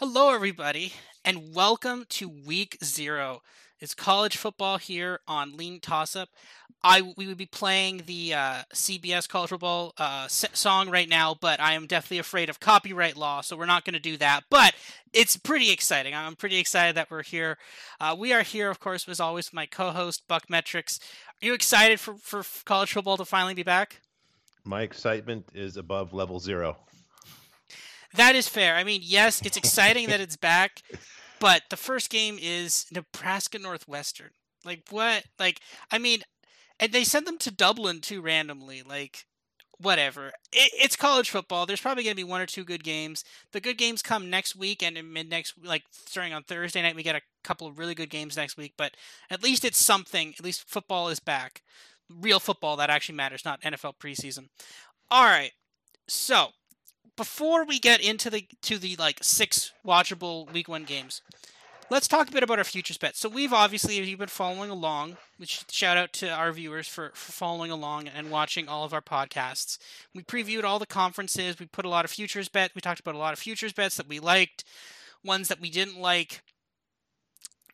Hello, everybody, and welcome to week zero. It's college football here on Lean Toss Up. I we would be playing the uh, CBS college football uh, song right now, but I am definitely afraid of copyright law, so we're not going to do that. But it's pretty exciting. I'm pretty excited that we're here. Uh, we are here, of course, as always, my co-host Buck Metrics. Are you excited for for college football to finally be back? My excitement is above level zero. That is fair. I mean, yes, it's exciting that it's back, but the first game is Nebraska Northwestern. Like what? Like I mean, and they sent them to Dublin too randomly. Like whatever. It, it's college football. There's probably going to be one or two good games. The good games come next week and in mid next, like starting on Thursday night, we get a couple of really good games next week. But at least it's something. At least football is back. Real football that actually matters, not NFL preseason. All right. So before we get into the to the like six watchable week one games, let's talk a bit about our futures bets. So we've obviously, if you've been following along, which shout out to our viewers for, for following along and watching all of our podcasts. We previewed all the conferences. We put a lot of futures bets. We talked about a lot of futures bets that we liked, ones that we didn't like.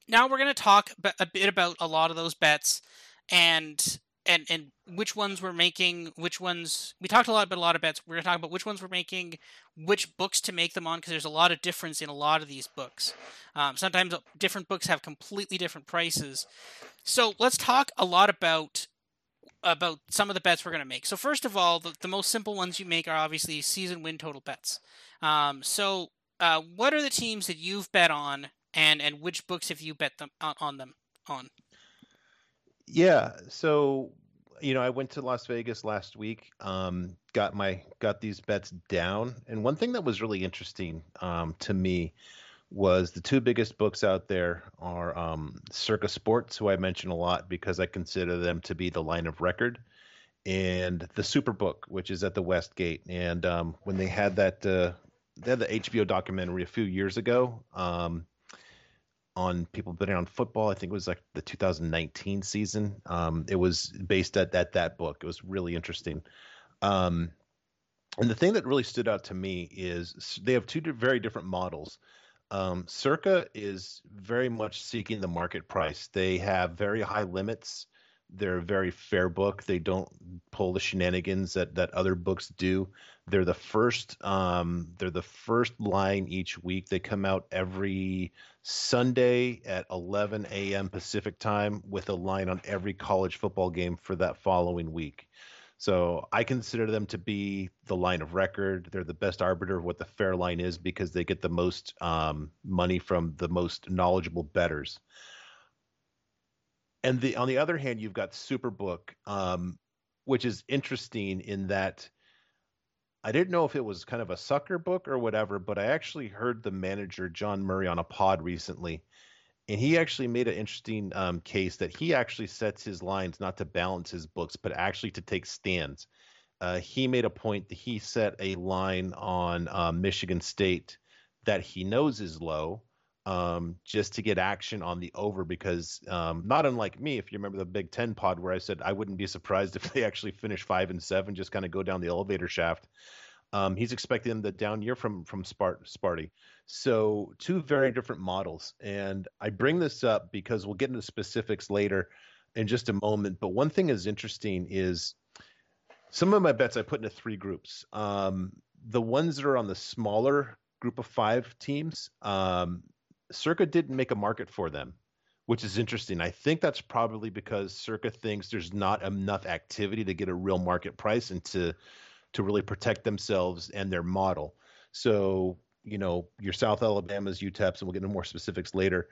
Now we're going to talk a bit about a lot of those bets and and and which ones we're making, which ones we talked a lot about a lot of bets. We're gonna talk about which ones we're making, which books to make them on, because there's a lot of difference in a lot of these books. Um, sometimes different books have completely different prices. So let's talk a lot about about some of the bets we're going to make. So first of all, the, the most simple ones you make are obviously season win total bets. Um, so uh, what are the teams that you've bet on, and and which books have you bet them on, on them on? Yeah. So, you know, I went to Las Vegas last week. Um, got my got these bets down, and one thing that was really interesting um, to me was the two biggest books out there are um, Circa Sports, who I mention a lot because I consider them to be the line of record, and the Superbook, which is at the Westgate. And um, when they had that, uh, they had the HBO documentary a few years ago. Um, on people betting on football. I think it was like the 2019 season. Um, it was based at, at that book. It was really interesting. Um, and the thing that really stood out to me is they have two very different models. Um, Circa is very much seeking the market price. They have very high limits. They're a very fair book. They don't pull the shenanigans that, that other books do. They're the first. Um, they're the first line each week. They come out every Sunday at 11 a.m. Pacific time with a line on every college football game for that following week. So I consider them to be the line of record. They're the best arbiter of what the fair line is because they get the most um, money from the most knowledgeable betters and the on the other hand, you've got Superbook, um, which is interesting in that I didn't know if it was kind of a sucker book or whatever, but I actually heard the manager John Murray on a pod recently, and he actually made an interesting um, case that he actually sets his lines not to balance his books, but actually to take stands. Uh, he made a point that he set a line on uh, Michigan State that he knows is low, um, just to get action on the over because um, not unlike me, if you remember the Big Ten pod where I said I wouldn't be surprised if they actually finish five and seven, just kind of go down the elevator shaft. Um, he's expecting the down year from from Spart- Sparty. So two very different models, and I bring this up because we'll get into specifics later in just a moment. But one thing is interesting is some of my bets I put into three groups. Um, the ones that are on the smaller group of five teams, um, Circa didn't make a market for them, which is interesting. I think that's probably because Circa thinks there's not enough activity to get a real market price and to to really protect themselves and their model. So, you know, your South Alabama's UTEPs, and we'll get into more specifics later.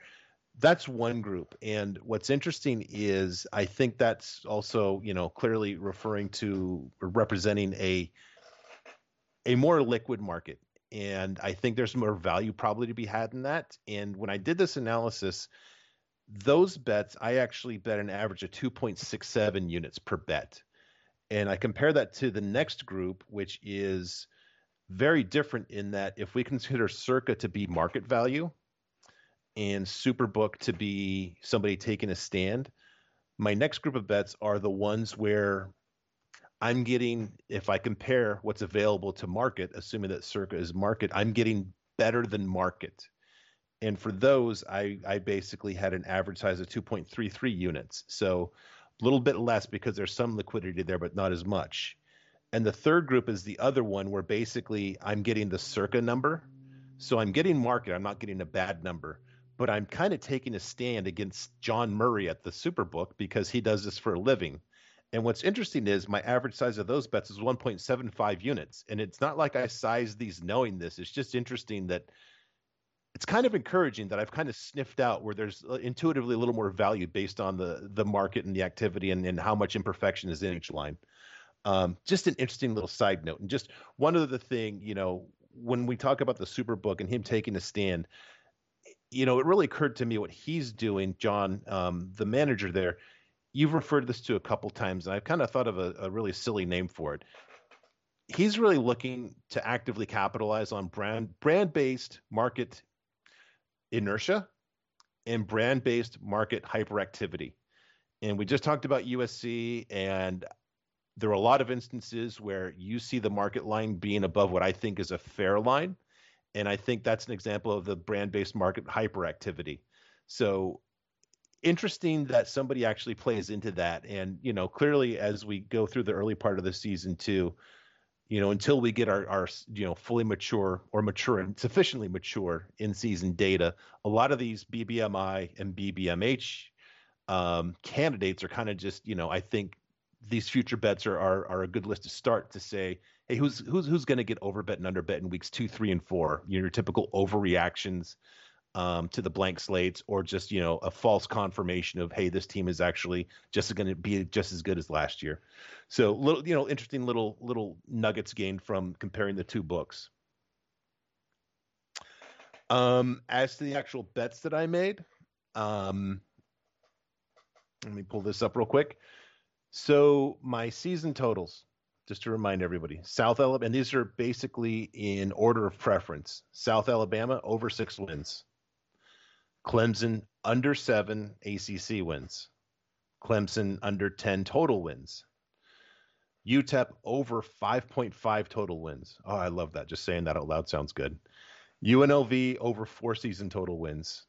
That's one group. And what's interesting is I think that's also, you know, clearly referring to representing a a more liquid market and I think there's more value probably to be had in that. And when I did this analysis, those bets I actually bet an average of 2.67 units per bet. And I compare that to the next group, which is very different in that if we consider Circa to be market value and Superbook to be somebody taking a stand, my next group of bets are the ones where I'm getting, if I compare what's available to market, assuming that Circa is market, I'm getting better than market. And for those, I, I basically had an average size of 2.33 units. So a little bit less because there's some liquidity there, but not as much. And the third group is the other one where basically I'm getting the circa number. So I'm getting market, I'm not getting a bad number, but I'm kind of taking a stand against John Murray at the Superbook because he does this for a living. And what's interesting is my average size of those bets is 1.75 units. And it's not like I sized these knowing this. It's just interesting that it's kind of encouraging that I've kind of sniffed out where there's intuitively a little more value based on the the market and the activity and, and how much imperfection is in each line. Um, just an interesting little side note. And just one other thing, you know, when we talk about the Superbook and him taking a stand, you know, it really occurred to me what he's doing, John, um, the manager there. You've referred this to a couple times, and I've kind of thought of a, a really silly name for it he's really looking to actively capitalize on brand brand based market inertia and brand based market hyperactivity. And we just talked about USC, and there are a lot of instances where you see the market line being above what I think is a fair line. And I think that's an example of the brand based market hyperactivity. So interesting that somebody actually plays into that. And, you know, clearly as we go through the early part of the season, too, you know, until we get our, our you know fully mature or mature and sufficiently mature in season data, a lot of these BBMI and BBMH um, candidates are kind of just you know I think these future bets are, are are a good list to start to say hey who's who's who's going to get overbet and underbet in weeks two three and four you know, your typical overreactions um, to the blank slates or just you know a false confirmation of hey this team is actually just going to be just as good as last year. So little you know interesting little little nuggets gained from comparing the two books. Um, as to the actual bets that i made um, let me pull this up real quick. So my season totals just to remind everybody south alabama and these are basically in order of preference. South alabama over six wins Clemson under seven ACC wins. Clemson under 10 total wins. UTEP over 5.5 total wins. Oh, I love that. Just saying that out loud sounds good. UNLV over four season total wins.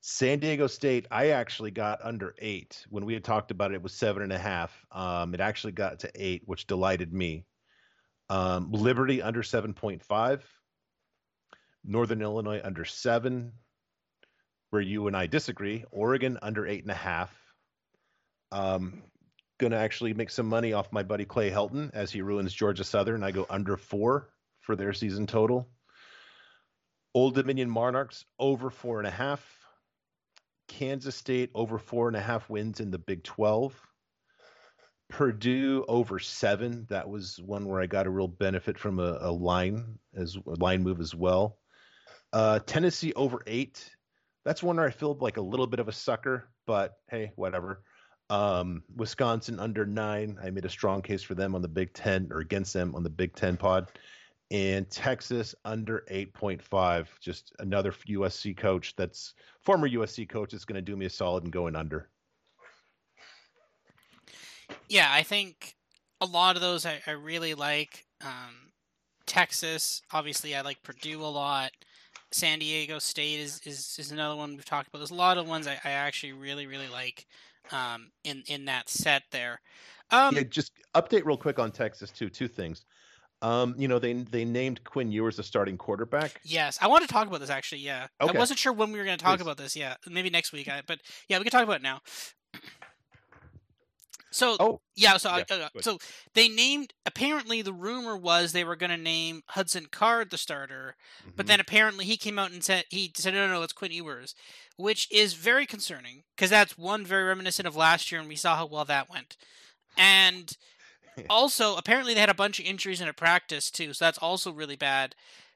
San Diego State, I actually got under eight. When we had talked about it, it was seven and a half. Um, it actually got to eight, which delighted me. Um, Liberty under 7.5. Northern Illinois under seven where you and I disagree. Oregon under eight and a half. Um, going to actually make some money off my buddy Clay Helton as he ruins Georgia Southern. I go under four for their season total. Old Dominion Monarchs over four and a half. Kansas State over four and a half wins in the Big 12. Purdue over seven. That was one where I got a real benefit from a, a line as a line move as well. Uh, Tennessee over eight that's one where I feel like a little bit of a sucker, but hey, whatever. Um, Wisconsin under nine. I made a strong case for them on the Big Ten or against them on the Big Ten pod. And Texas under 8.5. Just another USC coach that's former USC coach that's going to do me a solid and going under. Yeah, I think a lot of those I, I really like. Um, Texas, obviously, I like Purdue a lot. San Diego State is, is, is another one we've talked about. There's a lot of ones I, I actually really really like um, in in that set there. Um, yeah, just update real quick on Texas too. Two things. Um, you know, they they named Quinn Ewers the starting quarterback. Yes, I want to talk about this actually. Yeah, okay. I wasn't sure when we were going to talk Please. about this. Yeah, maybe next week. I, but yeah, we can talk about it now. So oh, yeah, so yeah, uh, so they named. Apparently, the rumor was they were going to name Hudson Card the starter, mm-hmm. but then apparently he came out and said he said no, no, no, it's Quinn Ewers, which is very concerning because that's one very reminiscent of last year, and we saw how well that went. And also, apparently, they had a bunch of injuries in a practice too, so that's also really bad.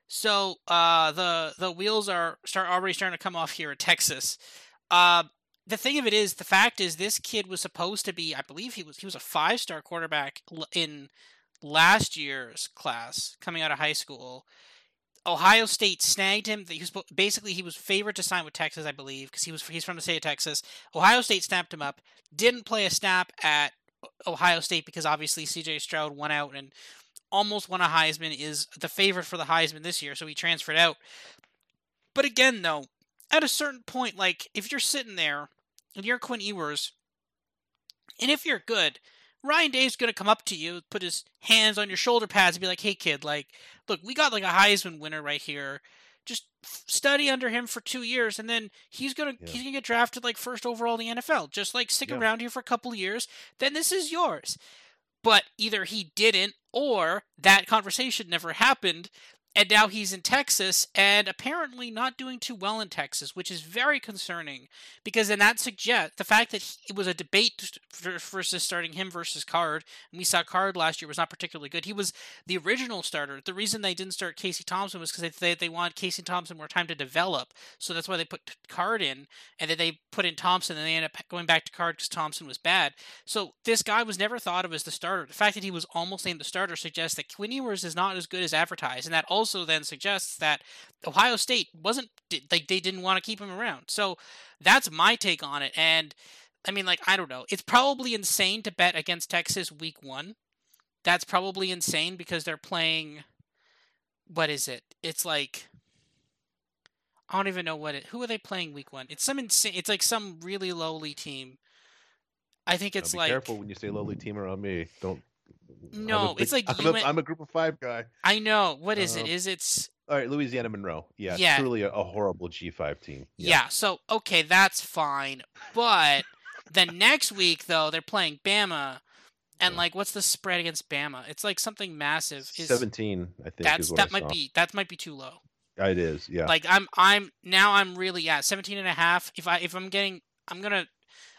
So uh, the the wheels are start already starting to come off here at Texas. Uh, the thing of it is, the fact is, this kid was supposed to be. I believe he was. He was a five star quarterback in last year's class coming out of high school. Ohio State snagged him. He was basically he was favored to sign with Texas, I believe, because he was he's from the state of Texas. Ohio State snapped him up. Didn't play a snap at Ohio State because obviously C.J. Stroud went out and almost won a Heisman, is the favorite for the Heisman this year, so he transferred out. But again, though, at a certain point, like if you're sitting there and you're Quinn Ewers, and if you're good, Ryan Day's gonna come up to you, put his hands on your shoulder pads, and be like, "Hey, kid, like, look, we got like a Heisman winner right here. Just study under him for two years, and then he's gonna yeah. he's gonna get drafted like first overall in the NFL. Just like stick yeah. around here for a couple years, then this is yours." But either he didn't, or that conversation never happened, and now he's in Texas and apparently not doing too well in Texas, which is very concerning because then that suggests the fact that it was a debate versus starting him versus Card, and we saw Card last year was not particularly good. He was the original starter. The reason they didn't start Casey Thompson was because they, they wanted Casey Thompson more time to develop, so that's why they put Card in, and then they put in Thompson, and they ended up going back to Card because Thompson was bad. So this guy was never thought of as the starter. The fact that he was almost named the starter suggests that Quinn Ewers is not as good as advertised, and that also also then suggests that Ohio State wasn't like they didn't want to keep him around. So that's my take on it. And I mean, like I don't know, it's probably insane to bet against Texas week one. That's probably insane because they're playing. What is it? It's like I don't even know what it. Who are they playing week one? It's some insane. It's like some really lowly team. I think it's now like careful when you say lowly team around me. Don't no, big, it's like I'm, a, I'm, a group of five guy. I know. What is uh, it? Is it's all right? Louisiana Monroe. Yeah, yeah. truly a, a, horrible G five team. Yeah. yeah. So okay, that's fine. But the next week though, they're playing Bama. And like, what's the spread against Bama? It's like something massive. Is, Seventeen, I think. That's that I might be that might be too low. It is, yeah. Like I'm I'm now I'm really yeah 17 and a half. If I if I'm getting I'm gonna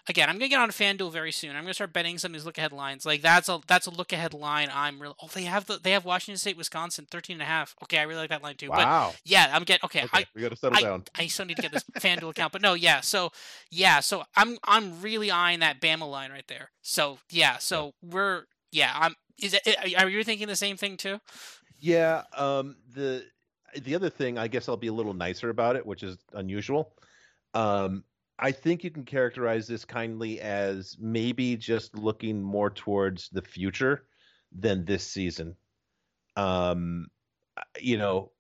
again, I'm gonna get on FanDuel very soon. I'm gonna start betting some of these look ahead lines. Like that's a that's a look ahead line. I'm really oh they have the they have Washington State, Wisconsin, 13 and a half. Okay, I really like that line too. Wow. But yeah, I'm getting okay. okay I, we gotta settle I, down. I still need to get this FanDuel account, but no, yeah. So yeah, so I'm I'm really eyeing that Bama line right there. So yeah, so yeah. we're yeah. I'm is it are you thinking the same thing too? Yeah. Um. The the other thing, I guess I'll be a little nicer about it, which is unusual. Um, I think you can characterize this kindly as maybe just looking more towards the future than this season. Um, you know,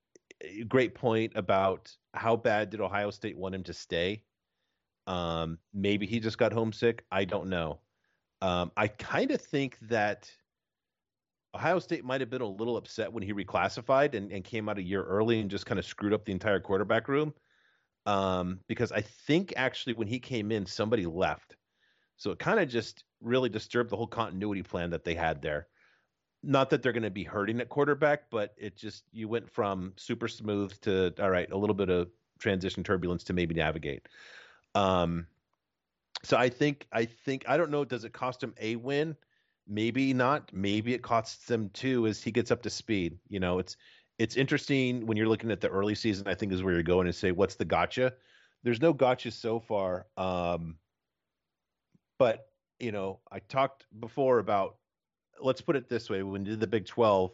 great point about how bad did Ohio State want him to stay. Um, maybe he just got homesick. I don't know. Um, I kind of think that Ohio State might have been a little upset when he reclassified and, and came out a year early and just kind of screwed up the entire quarterback room um, because I think actually when he came in, somebody left. So it kind of just really disturbed the whole continuity plan that they had there. Not that they're going to be hurting at quarterback, but it just you went from super smooth to all right, a little bit of transition turbulence to maybe navigate. Um, so I think I think I don't know. Does it cost him a win? Maybe not. Maybe it costs them two as he gets up to speed. You know, it's it's interesting when you're looking at the early season. I think is where you're going to say what's the gotcha. There's no gotcha so far, um, but you know I talked before about. Let's put it this way: when we did the Big Twelve,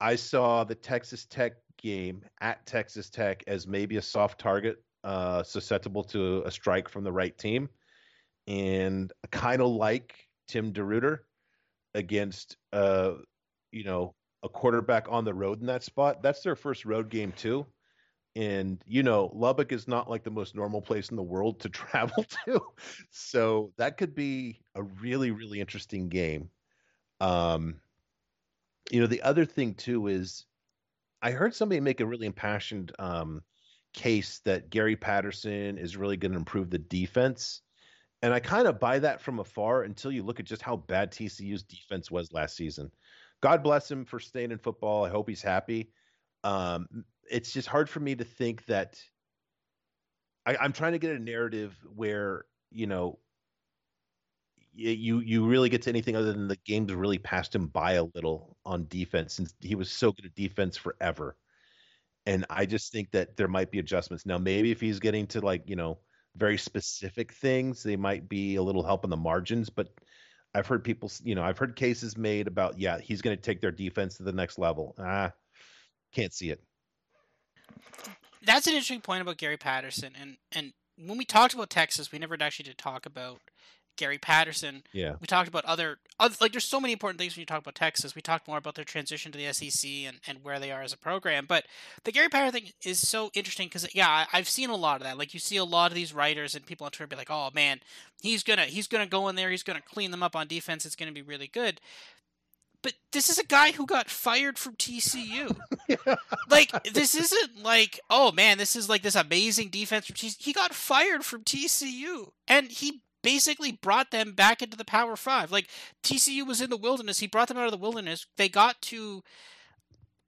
I saw the Texas Tech game at Texas Tech as maybe a soft target, uh, susceptible to a strike from the right team, and kind of like Tim DeRuyter against, uh, you know, a quarterback on the road in that spot. That's their first road game too. And you know, Lubbock is not like the most normal place in the world to travel to. So that could be a really, really interesting game. Um, you know, the other thing too is I heard somebody make a really impassioned um, case that Gary Patterson is really going to improve the defense. And I kind of buy that from afar until you look at just how bad TCU's defense was last season. God bless him for staying in football. I hope he's happy. Um, it's just hard for me to think that I, I'm trying to get a narrative where you know you you really get to anything other than the games really passed him by a little on defense since he was so good at defense forever. And I just think that there might be adjustments now. Maybe if he's getting to like you know very specific things, they might be a little help on the margins. But I've heard people, you know, I've heard cases made about, yeah, he's going to take their defense to the next level. Ah, can't see it. That's an interesting point about Gary Patterson, and and when we talked about Texas, we never actually did talk about Gary Patterson. Yeah. We talked about other, other like there's so many important things when you talk about Texas. We talked more about their transition to the SEC and, and where they are as a program. But the Gary Patterson thing is so interesting because yeah, I, I've seen a lot of that. Like you see a lot of these writers and people on Twitter be like, oh man, he's gonna he's gonna go in there, he's gonna clean them up on defense. It's gonna be really good. But this is a guy who got fired from TCU. yeah. like this isn't like oh man, this is like this amazing defense from TCU. He got fired from TCU, and he basically brought them back into the Power Five. Like TCU was in the wilderness, he brought them out of the wilderness. They got to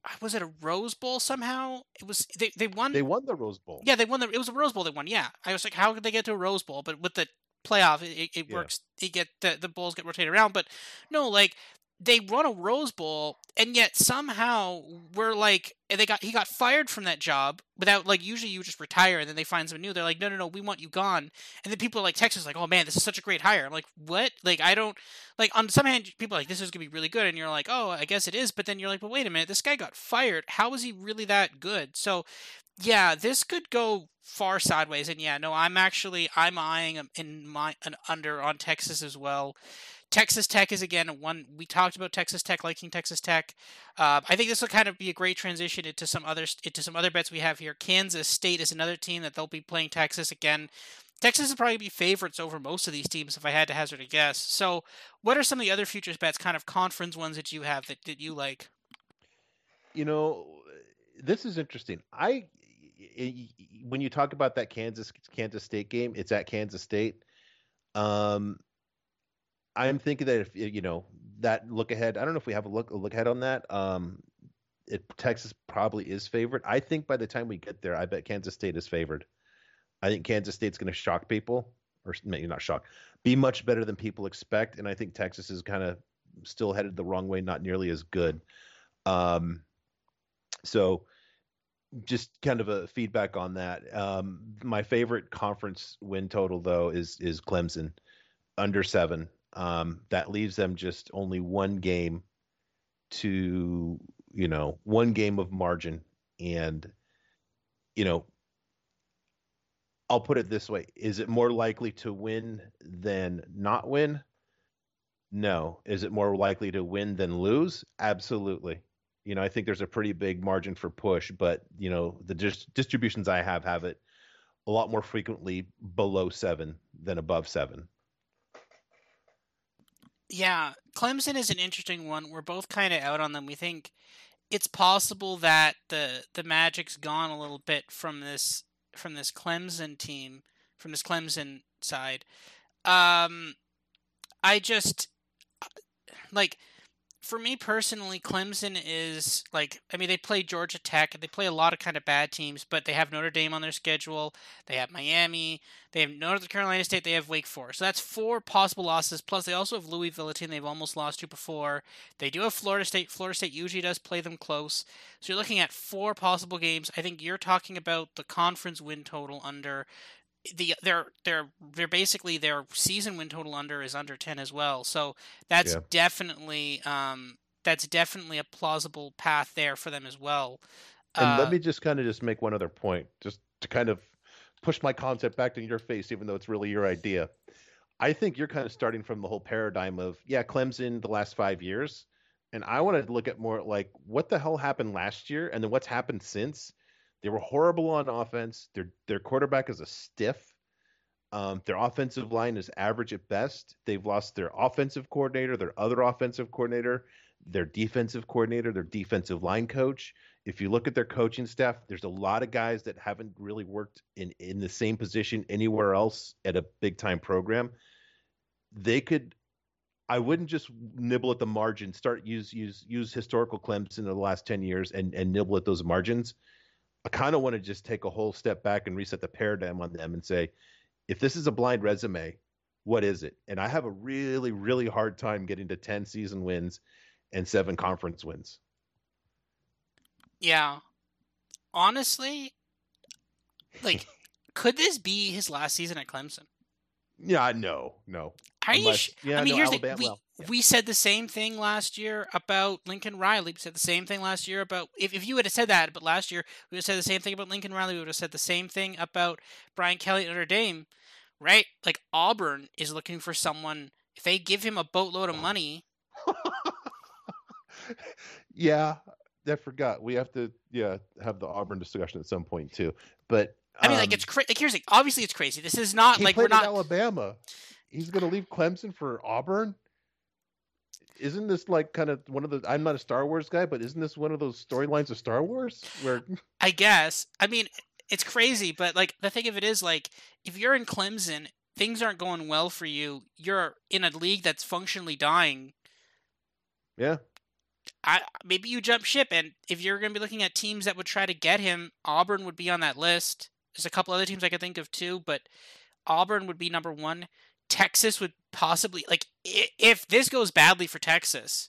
uh, was it a Rose Bowl somehow? It was they they won. They won the Rose Bowl. Yeah, they won the. It was a Rose Bowl. They won. Yeah, I was like, how could they get to a Rose Bowl? But with the playoff, it, it Yeah. works. You get the the bowls get rotated around. But no, like they won a Rose Bowl, and yet somehow we're like they got he got fired from that job without like usually you just retire and then they find someone new. They're like, no, no, no, we want you gone. And then people are like Texas like, oh man, this is such a great hire. I'm like, what? Like I don't like on some hand people like this is gonna be really good, and you're like, oh, I guess it is. But then you're like, but wait a minute, this guy got fired. How is he really that good? So yeah, this could go far sideways. And yeah, no, I'm actually I'm eyeing in my an under on Texas as well. Texas Tech is again one we talked about Texas Tech liking Texas Tech. Uh, I think this will kind of be a great transition into some other into some other bets we have here. Kansas State is another team that they'll be playing Texas again. Texas will probably be favorites over most of these teams if I had to hazard a guess. So, what are some of the other futures bets, kind of conference ones that you have that, that you like? You know, this is interesting. I i- when you talk about that Kansas Kansas State game, it's at Kansas State. Um, I'm thinking that if you know that look ahead, I don't know if we have a look a look ahead on that. Um, it Texas probably is favored. I think by the time we get there, I bet Kansas State is favored. I think Kansas State's going to shock people, or maybe not shock, be much better than people expect, and I think Texas is kind of still headed the wrong way, not nearly as good. Um, so just kind of a feedback on that. Um, my favorite conference win total though is is Clemson under seven. Um, that leaves them just only one game to you know one game of margin, and you know I'll put it this way: Is it more likely to win than not win? No. Is it more likely to win than lose? Absolutely. You know, I think there's a pretty big margin for push, but you know, the dis- distributions I have have it a lot more frequently below seven than above seven. Yeah, Clemson is an interesting one. We're both kind of out on them. We think it's possible that the the Magic's gone a little bit from this from this Clemson team, from this Clemson side. Um, I just like for me personally, Clemson is like I mean they play Georgia Tech, and they play a lot of kind of bad teams, but they have Notre Dame on their schedule, they have Miami, they have North Carolina State, they have Wake Forest. So that's four possible losses. Plus they also have Louisville, a team they've almost lost to before. They do have Florida State. Florida State usually does play them close. So you're looking at four possible games. I think you're talking about the conference win total under the they're they're they're basically their season win total under is under 10 as well so that's Yeah. definitely um that's definitely a plausible path there for them as well And Uh, let me just kind of just make one other point, just to kind of push my concept back to your face, even though it's really your idea. I think you're kind of starting from the whole paradigm of, yeah, Clemson the last five years. And I want to look at more like what the hell happened last year and then what's happened since. They were horrible on offense. Their their quarterback is a stiff. Um, their offensive line is average at best. They've lost their offensive coordinator, their other offensive coordinator, their defensive coordinator, their defensive line coach if you look at their coaching staff, there's a lot of guys that haven't really worked in in the same position anywhere else at a big time program. They could I wouldn't just nibble at the margin, start use use use historical Clemson in the last 10 years and and nibble at those margins. I kind of want to just take a whole step back and reset the paradigm on them and say, if this is a blind resume, what is it? And I have a really, really hard time getting to 10 season wins and seven conference wins. yeah honestly like could this be his last season at clemson Yeah, no, no. Are you Unless- sh- yeah, I mean, no, here's Alabama- the we, well, we said the same thing last year about Lincoln Riley. We said the same thing last year about if, if you would have said that, but last year we would have said the same thing about Lincoln Riley. We would have said the same thing about Brian Kelly at Notre Dame. right? Like Auburn is looking for someone. If they give him a boatload of money, yeah, I forgot. We have to yeah have the Auburn discussion at some point too. But I mean, like um, it's crazy. like here's the obviously it's crazy. This is not like we're not. Alabama. He's going to leave Clemson for Auburn. Isn't this like kind of one of the? I'm not a Star Wars guy, but isn't this one of those storylines of Star Wars where? I guess. I mean, it's crazy, but like the thing of it is, like if you're in Clemson, things aren't going well for you. You're in a league that's functionally dying. Yeah, I maybe you jump ship, and if you're going to be looking at teams that would try to get him, Auburn would be on that list. There's a couple other teams I could think of too, but Auburn would be number one. Texas would possibly like if this goes badly for Texas.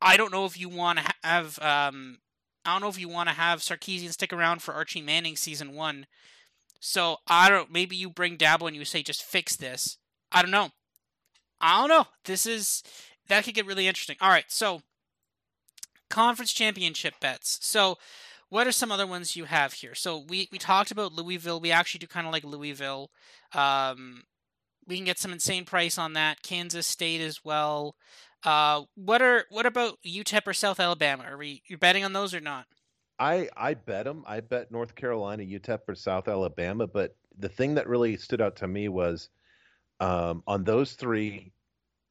I don't know if you want to have um I don't know if you want to have Sarkisian stick around for Archie Manning season one. So I don't. Maybe you bring Dabo and you say just fix this. I don't know. I don't know. This is that could get really interesting. All right, so conference championship bets. So what are some other ones you have here? So we we talked about Louisville. We actually do kind of like Louisville. Um, we can get some insane price on that. Kansas State as well. Uh, what are what about UTEP or South Alabama? Are we you betting on those or not? I I bet them. I bet North Carolina, UTEP, or South Alabama. But the thing that really stood out to me was um, on those three,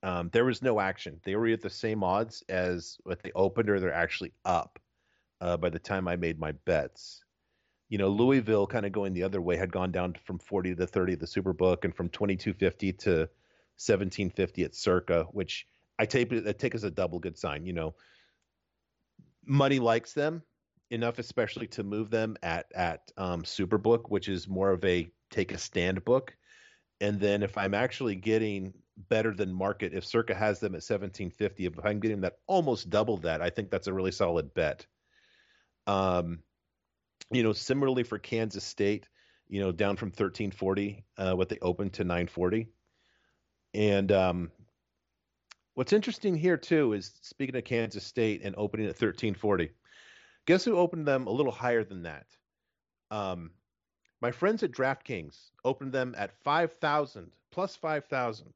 um, there was no action. They were at the same odds as what they opened, or they're actually up uh, by the time I made my bets. You know, Louisville kind of going the other way had gone down from 40 to 30 at the Superbook and from 2250 to 1750 at Circa, which I take I take as a double good sign. You know, money likes them enough, especially to move them at at um, Superbook, which is more of a take a stand book. And then if I'm actually getting better than market, if Circa has them at 1750, if I'm getting that almost double that, I think that's a really solid bet. Um, you know, similarly for Kansas State, you know, down from 1340, uh, what they opened to 940. And um, what's interesting here too is speaking of Kansas State and opening at 1340, guess who opened them a little higher than that? Um, my friends at DraftKings opened them at 5,000 plus 5,000.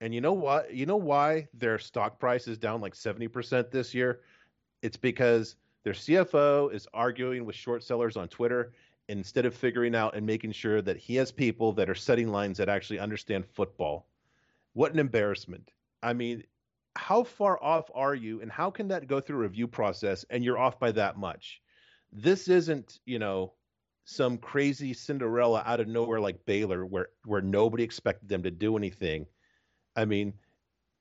And you know what? You know why their stock price is down like 70% this year? It's because their CFO is arguing with short sellers on Twitter instead of figuring out and making sure that he has people that are setting lines that actually understand football. What an embarrassment. I mean, how far off are you and how can that go through a review process and you're off by that much? This isn't, you know, some crazy Cinderella out of nowhere like Baylor where where nobody expected them to do anything. I mean,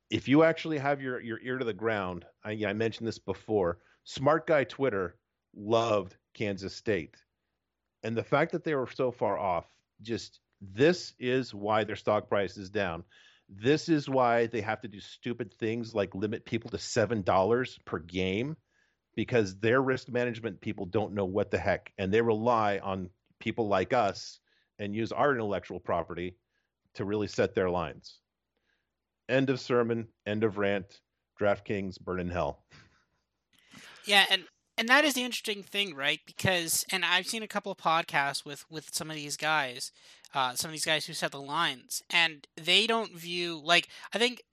if you actually have your your ear to the ground, I, I mentioned this before. Smart guy Twitter loved Kansas State, and the fact that they were so far off, just this is why their stock price is down. This is why they have to do stupid things like limit people to seven dollars per game, because their risk management people don't know what the heck, and they rely on people like us and use our intellectual property to really set their lines. End of sermon. End of rant. DraftKings burn in hell. Yeah, and and that is the interesting thing, right? Because and I've seen a couple of podcasts with with some of these guys, uh, some of these guys who set the lines, and they don't view like I think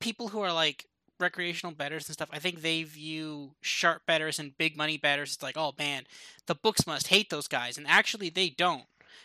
people who are like recreational betters and stuff. I think they view sharp betters and big money bettors. It's like, oh man, the books must hate those guys, and actually they don't.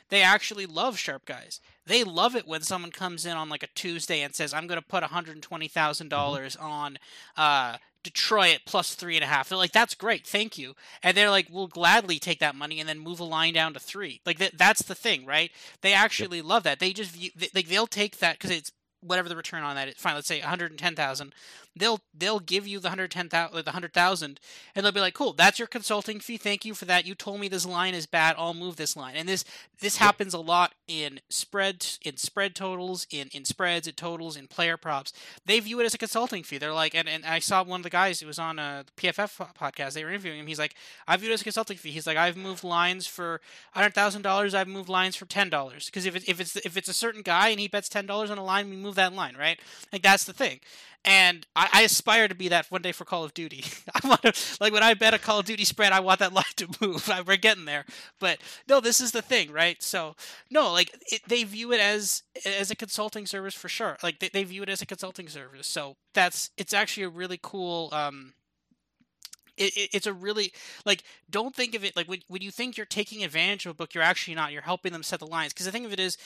They actually love sharp guys. They love it when someone comes in on like a Tuesday and says, "I'm going to put one hundred twenty thousand dollars on uh, Detroit plus three and a half." They're like, "That's great, thank you," and they're like, "We'll gladly take that money and then move a line down to three. Like that, that's the thing, right? They actually love that. They just view, they, like they'll take that because it's whatever the return on that is. Fine, let's say one hundred ten thousand. They'll they'll give you the hundred ten thousand, the hundred thousand, and they'll be like, "Cool, that's your consulting fee. Thank you for that. You told me this line is bad. I'll move this line." And this this happens a lot in spread in spread totals, in in spreads, in totals, in player props. They view it as a consulting fee. They're like, and, and I saw one of the guys who was on uh, a PFF podcast. They were interviewing him. He's like, "I view it as a consulting fee." He's like, "I've moved lines for hundred thousand dollars. I've moved lines for ten dollars because if it, if it's if it's a certain guy and he bets ten dollars on a line, we move that line, right? Like that's the thing." And I, I, aspire to be that one day for Call of Duty. I want to like when I bet a Call of Duty spread, I want that line to move. We're getting there, but no, this is the thing, right? So no, like it, they view it as as a consulting service for sure. Like they, they view it as a consulting service, so that's it's actually a really cool. Um, it, it, it's a really like don't think of it like when, when you think you're taking advantage of a book you're actually not you're helping them set the lines because the thing of it is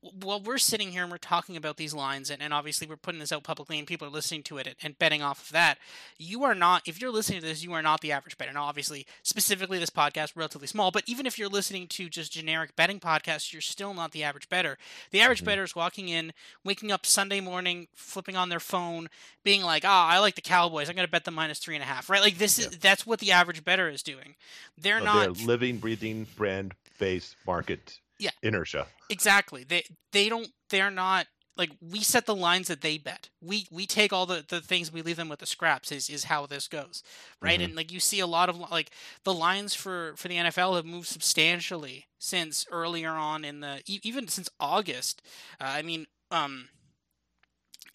while we're sitting here and we're talking about these lines and, and obviously we're putting this out publicly and people are listening to it and, and, betting off of that you are not if you're listening to this you are not the average bettor. Now obviously specifically this podcast relatively small but even if you're listening to just generic betting podcasts you're still not the average bettor the average mm-hmm. bettor is walking in waking up sunday morning flipping on their phone being like ah oh, i like the cowboys. I'm going to bet the minus three and a half right? Like this yeah. is that's what the average bettor is doing. They're not they're living breathing brand based market yeah. Inertia. Exactly. They they don't they're not like we set the lines that they bet. We we take all the the things we leave them with the scraps is is how this goes right? Mm-hmm. and like you see a lot of like the lines for for the nfl have moved substantially since earlier on in the even since august. Uh, i mean um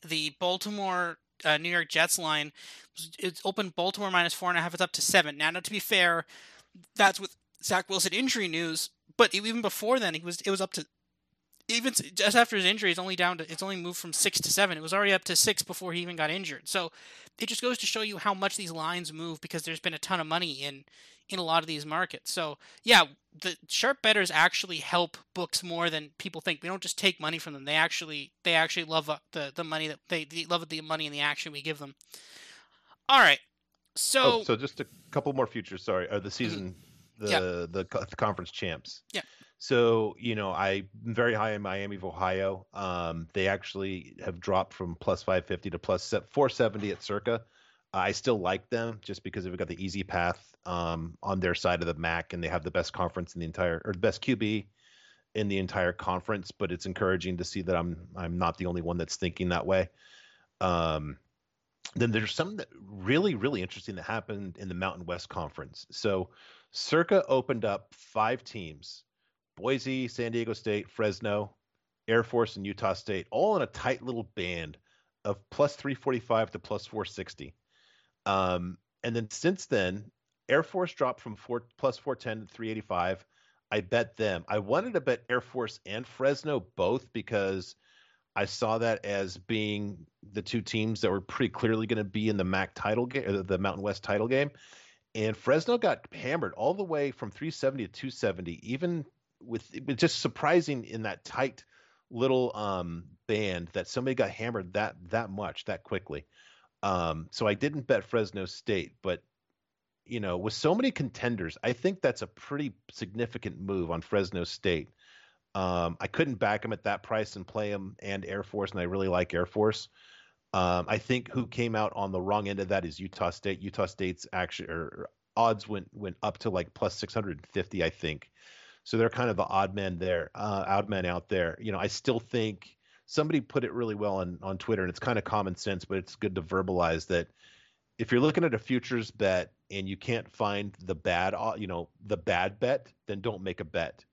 the baltimore uh, new york jets line it's open baltimore minus four and a half it's up to seven. Now, now to be fair that's with zach wilson injury news but even before then, he was it was up to even just after his injury, it's only down to it's only moved from six to seven. It was already up to six before he even got injured. So it just goes to show you how much these lines move because there's been a ton of money in in a lot of these markets. So yeah, the sharp bettors actually help books more than people think. We don't just take money from them. They actually they actually love uh, the the money that they, they love the money and the action we give them. All right. So oh, so just a couple more futures. Sorry, are the season. The, the the conference champs. Yeah. So you know, I'm very high in Miami of Ohio. Um, they actually have dropped from plus 550 to plus 470 at Circa. I still like them just because they've got the easy path um, on their side of the MAC, and they have the best conference in the entire or the best QB in the entire conference. But it's encouraging to see that I'm I'm not the only one that's thinking that way. Um, then there's something that really really interesting that happened in the Mountain West Conference. So Circa opened up five teams Boise, San Diego State, Fresno, Air Force, and Utah State, all in a tight little band of plus 345 to plus 460. Um, and then since then, Air Force dropped from four, plus 410 to 385. I bet them. I wanted to bet Air Force and Fresno both because I saw that as being the two teams that were pretty clearly going to be in the MAC title game, the Mountain West title game and Fresno got hammered all the way from 370 to 270, even with it just surprising in that tight little um, band that somebody got hammered that that much that quickly. Um, so I didn't bet Fresno State, but you know, with so many contenders, I think that's a pretty significant move on Fresno State. Um, I couldn't back them at that price and play them and Air Force, and I really like Air Force. Um, I think who came out on the wrong end of that is Utah State. Utah State's actually or odds went went up to like plus 650, I think. So they're kind of the odd men there, uh, odd men out there. You know, I still think somebody put it really well on on Twitter, and it's kind of common sense, but it's good to verbalize that if you're looking at a futures bet and you can't find the bad, uh, you know, the bad bet, then don't make a bet.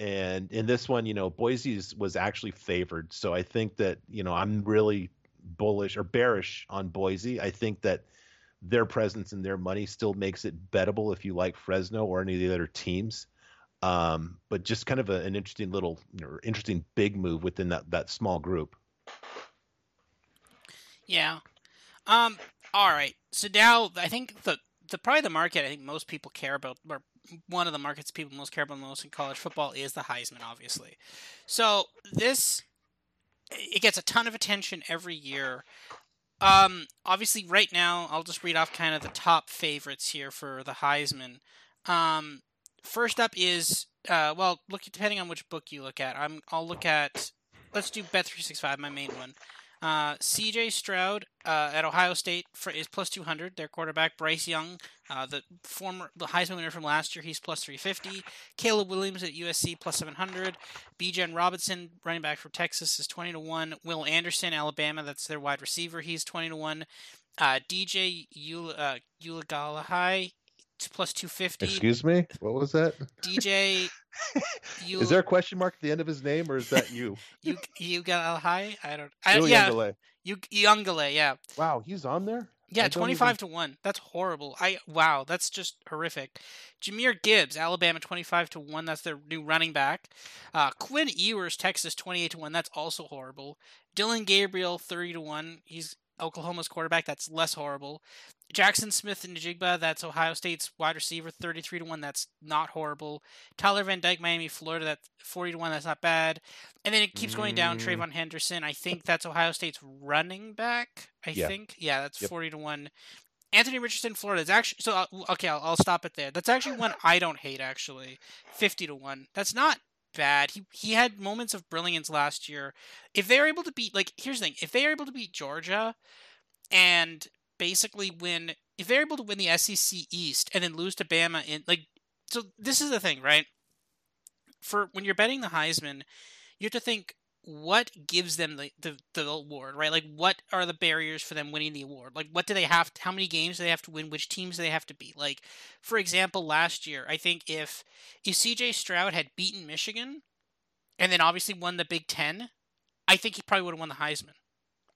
And in this one, you know, Boise's was actually favored, so I think that you know I'm really bullish or bearish on Boise. I think that their presence and their money still makes it bettable if you like Fresno or any of the other teams. Um, but just kind of a, an interesting little, know, interesting big move within that that small group. Yeah. Um. All right. So now I think the the probably the market I think most people care about, or one of the markets people most care about most in college football is the Heisman, obviously. So this it gets a ton of attention every year. Um, obviously, right now, I'll just read off kind of the top favorites here for the Heisman. Um, first up is uh, well, look depending on which book you look at. I'm I'll look at let's do Bet three six five, my main one. Uh, C.J. Stroud uh, at Ohio State for, is plus 200. Their quarterback Bryce Young, uh, the former the Heisman winner from last year, he's plus 350. Caleb Williams at USC plus 700. Bijan Robinson, running back for Texas, is 20 to one. Will Anderson, Alabama, that's their wide receiver, he's 20 to one. Uh, DJ Uiagalelei plus 250. Excuse me? What was that? DJ. you, is there a question mark at the end of his name, or is that you? you you got a high? I don't. I, yeah. Uiagalelei, yeah. Wow, he's on there. Yeah, twenty five even... to one. That's horrible. I wow, that's just horrific. Jahmyr Gibbs, Alabama, twenty five to one. That's their new running back. Uh, Quinn Ewers, Texas, twenty eight to one. That's also horrible. Dillon Gabriel, thirty to one. He's Oklahoma's quarterback. That's less horrible. Jaxon Smith-Njigba, that's Ohio State's wide receiver, 33 to 1. That's not horrible. Tyler Van Dyke, Miami, Florida, that's 40 to 1. That's not bad. And then it keeps going down. Mm. TreVeyon Henderson, I think that's Ohio State's running back. I yeah. think. Yeah, that's yep. 40 to 1. Anthony Richardson, Florida is actually so. Uh, okay, I'll, I'll stop it there. That's actually one I don't hate. Actually, fifty to one. That's not bad. He he had moments of brilliance last year. If they're able to beat, like, here's the thing: if they are able to beat Georgia, and basically win if they're able to win the SEC East and then lose to Bama in like so this is the thing, right? For when you're betting the Heisman, you have to think what gives them the, the, the award, right? Like what are the barriers for them winning the award? Like what do they have to, how many games do they have to win? Which teams do they have to beat? Like for example, last year, I think if if CJ Stroud had beaten Michigan and then obviously won the Big 10, I think he probably would have won the Heisman.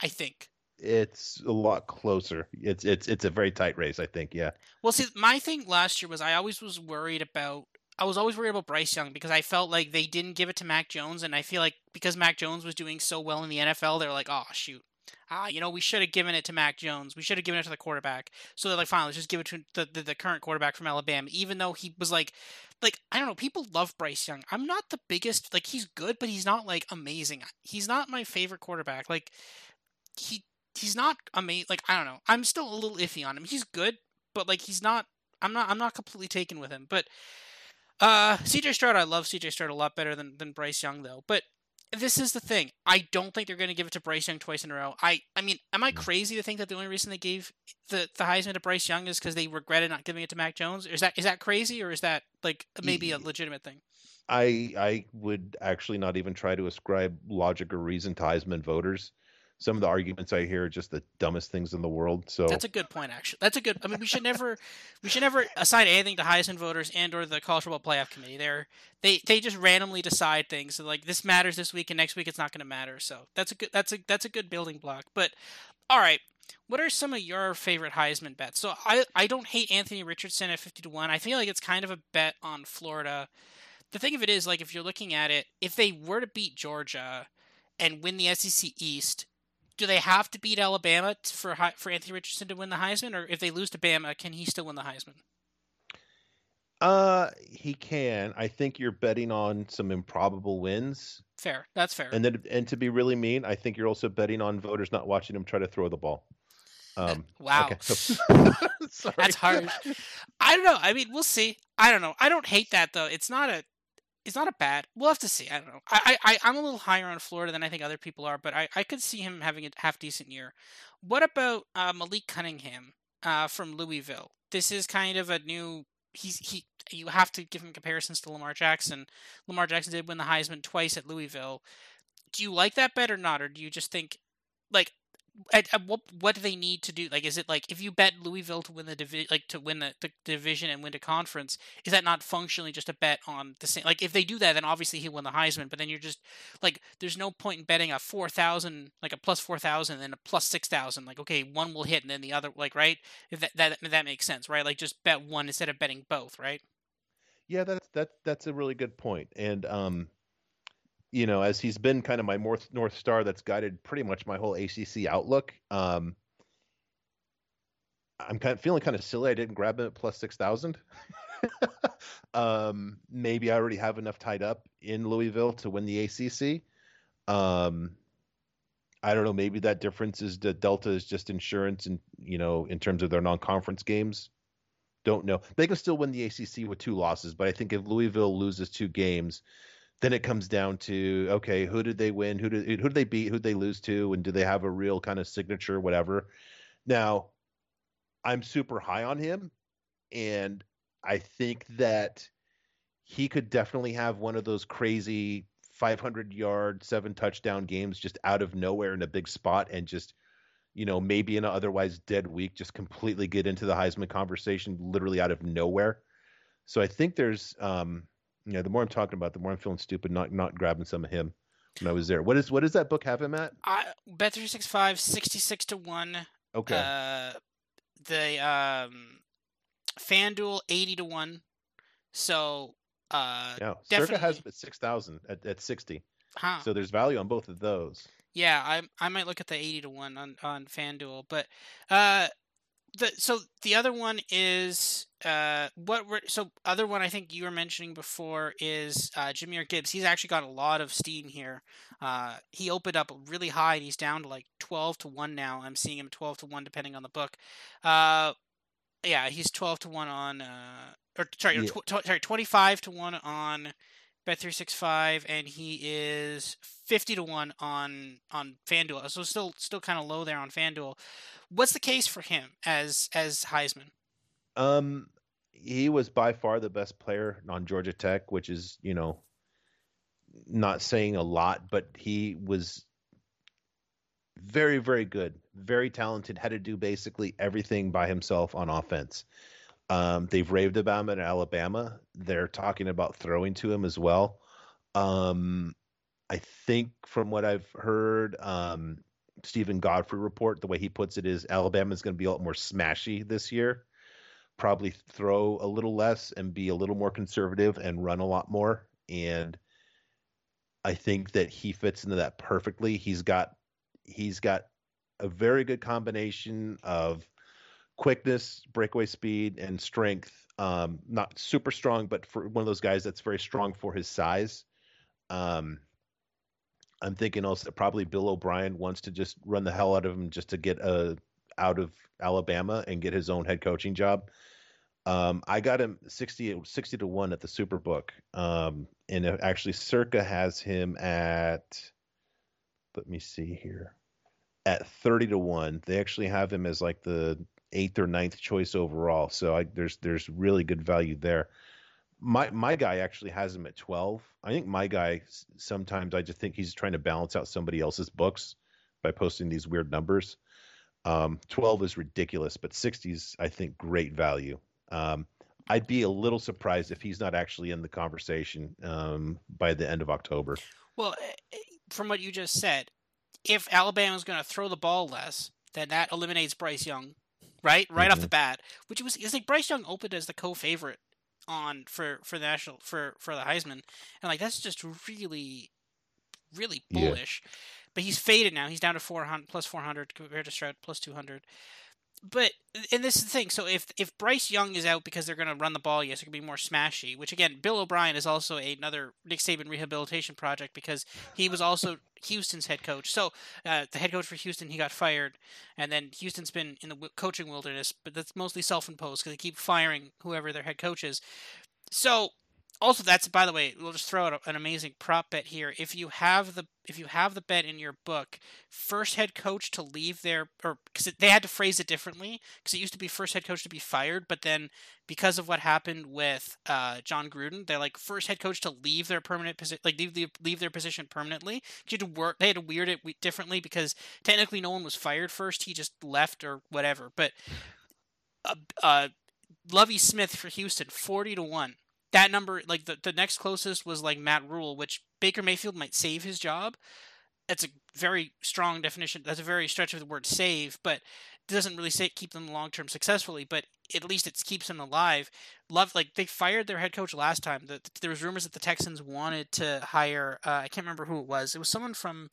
I think it's a lot closer. It's it's it's a very tight race, I think. Yeah. Well, see, my thing last year was I always was worried about. I was always worried about Bryce Young because I felt like they didn't give it to Mac Jones, and I feel like because Mac Jones was doing so well in the NFL, they're like, oh shoot, ah, you know, we should have given it to Mac Jones. We should have given it to the quarterback. So they're like, fine, let's just give it to the, the, the current quarterback from Alabama, even though he was like, like I don't know, people love Bryce Young. I'm not the biggest, like he's good, but he's not like amazing. He's not my favorite quarterback. Like he he's not amazing. Like I don't know, I'm still a little iffy on him. He's good, but like he's not. I'm not. I'm not completely taken with him. But uh, CJ Stroud, I love CJ Stroud a lot better than than Bryce Young though. But this is the thing. I don't think they're going to give it to Bryce Young twice in a row. I, I mean, am I mm. crazy to think that the only reason they gave the, the Heisman to Bryce Young is because they regretted not giving it to Mac Jones? Is that is that crazy or is that like maybe a legitimate thing? I I would actually not even try to ascribe logic or reason to Heisman voters some of the arguments I hear are just the dumbest things in the world. So that's a good point, actually. That's a good. I mean, we should never, we should never assign anything to Heisman voters and or the college football playoff committee. They're they they just randomly decide things. So like this matters this week, and next week it's not going to matter. So that's a good. That's a that's a good building block. But all right, what are some of your favorite Heisman bets? So I I don't hate Anthony Richardson at fifty to one. I feel like it's kind of a bet on Florida. The thing of it is, like, if you're looking at it, if they were to beat Georgia and win the SEC East, do they have to beat Alabama for for Anthony Richardson to win the Heisman, or if they lose to Bama, can he still win the Heisman? Uh, he can. I think you're betting on some improbable wins. Fair, that's fair. And then, and to be really mean, I think you're also betting on voters not watching him try to throw the ball. Um, wow, okay. that's hard. I don't know. I mean, we'll see. I don't know. I don't hate that though. It's not a He's not a bad. We'll have to see. I don't know. I, I I'm a little higher on Florida than I think other people are, but I, I could see him having a half decent year. What about uh, Malik Cunningham uh, from Louisville? This is kind of a new. He's he. You have to give him comparisons to Lamar Jackson. Lamar Jackson did win the Heisman twice at Louisville. Do you like that bet or not, or do you just think like at, at, what what do they need to do? Like, is it like if you bet Louisville to win the division, like to win the, the, division and win the conference, is that not functionally just a bet on the same? Like, if they do that, then obviously he won the Heisman. But then you're just like, there's no point in betting a four thousand, like a plus four thousand, and a plus six thousand. Like, okay, one will hit and then the other, like, right? If that that that makes sense, right? Like, just bet one instead of betting both, right? Yeah, that's that that's a really good point, and um, you know, as he's been kind of my north north star that's guided pretty much my whole ACC outlook. Um, I'm kind of feeling kind of silly. I didn't grab him at plus six thousand. um, maybe I already have enough tied up in Louisville to win the ACC. Um, I don't know. Maybe that difference is that Delta is just insurance, and you know, in terms of their non-conference games. Don't know. They can still win the ACC with two losses, but I think if Louisville loses two games, then it comes down to okay, who did they win? Who did who did they beat? Who did they lose to? And do they have a real kind of signature, whatever? Now, I'm super high on him, and I think that he could definitely have one of those crazy 500 yard, seven touchdown games just out of nowhere in a big spot, and just you know maybe in an otherwise dead week, just completely get into the Heisman conversation, literally out of nowhere. So I think there's um, yeah, the more I'm talking about, the more I'm feeling stupid not not grabbing some of him. when I was there. What is what does that book have him at? I, Bet three six five, 66 to one. Okay. Uh, the um, FanDuel eighty to one. So uh, yeah, Circa definitely- has him at six thousand at, at sixty. huh. So there's value on both of those. Yeah, I I might look at the eighty to one on on FanDuel, but uh, the so the other one is uh what were so other one I think you were mentioning before is uh Jahmyr Gibbs. He's actually got a lot of steam here. Uh, he opened up really high and he's down to like twelve to one now. I'm seeing him twelve to one depending on the book. Uh, yeah, he's twelve to one on uh or sorry Yeah. tw- sorry twenty five to one on Bet three six five, and he is fifty to one on on FanDuel. So still still kind of low there on FanDuel. What's the case for him as as Heisman? Um, he was by far the best player on Georgia Tech, which is you know not saying a lot, but he was very very good, very talented. Had to do basically everything by himself on offense. Um, they've raved about him at Alabama. They're talking about throwing to him as well. Um, I think from what I've heard, um, Steven Godfrey report, the way he puts it is Alabama is going to be a lot more smashy this year. Probably throw a little less and be a little more conservative and run a lot more. And I think that he fits into that perfectly. He's got he's got a very good combination of quickness, breakaway speed, and strength. Um, not super strong, but for one of those guys that's very strong for his size. Um, I'm thinking also probably Bill O'Brien wants to just run the hell out of him just to get uh, out of Alabama and get his own head coaching job. Um, I got him 60, 60 to 1 at the Superbook. Um, and actually, Circa has him at, let me see here, at 30 to 1. They actually have him as like the eighth or ninth choice overall. So I, there's there's really good value there. My my guy actually has him at 12. I think my guy sometimes I just think he's trying to balance out somebody else's books by posting these weird numbers. Um, 12 is ridiculous, but 60 is I think great value. Um, I'd be a little surprised if he's not actually in the conversation um, by the end of October. Well, eh, eh, from what you just said, if Alabama's going to throw the ball less, then that eliminates Bryce Young, right? Right off the mm-hmm. bat, which was it's like Bryce Young opened as the co-favorite on for for the national for for the Heisman, and like that's just really, really Yeah. bullish. But he's faded now. He's down to 400 plus 400 compared to Stroud plus 200. But and this is the thing. So if if Bryce Young is out because they're going to run the ball, yes, it could be more smashy. Which again, Bill O'Brien is also another Nick Saban rehabilitation project because he was also Houston's head coach. So uh, the head coach for Houston, he got fired, and then Houston's been in the wi- coaching wilderness, but that's mostly self-imposed because they keep firing whoever their head coach is. So also that's by the way, we'll just throw out an amazing prop bet here. If you have the if you have the bet in your book, first head coach to leave their or because they had to phrase it differently because it used to be first head coach to be fired, but then because of what happened with uh, Jon Gruden, they're like first head coach to leave their permanent position, like leave, the, leave their position permanently. You had to work. They had to weird it differently because technically no one was fired first. He just left or whatever. But uh, uh, Lovie Smith for Houston, forty to one. That number, like the, the next closest was like Matt Rhule, which Baker Mayfield might save his job. That's a very strong definition. That's a very stretch of the word save, but it doesn't really say keep them long term successfully. But at least it keeps them alive. Love like they fired their head coach last time. The, there was rumors that the Texans wanted to hire. Uh, I can't remember who it was. It was someone from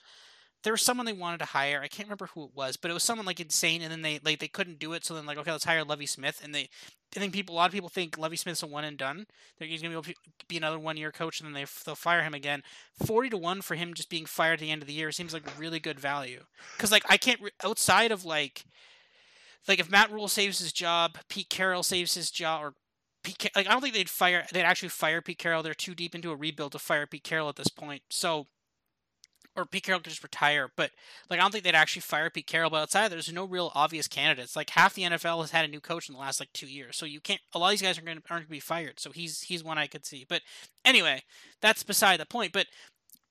there was someone they wanted to hire. I can't remember who it was, but it was someone like insane, and then they like they couldn't do it. So then like okay, let's hire Lovie Smith, and they I think people a lot of people think Lovie Smith's a one and done. That he's able to be another one year coach, and then they they'll fire him again. Forty to one for him just being fired at the end of the year seems like really good value. Because like I can't outside of like like if Matt Rhule saves his job, Pete Carroll saves his job, or Pete like I don't think they'd fire they'd actually fire Pete Carroll. They're too deep into a rebuild to fire Pete Carroll at this point. So or Pete Carroll could just retire, but like I don't think they'd actually fire Pete Carroll. But outside, there's no real obvious candidates. Like half the NFL has had a new coach in the last like two years, so you can't. A lot of these guys are going aren't going to be fired. So he's he's one I could see. But anyway, that's beside the point. But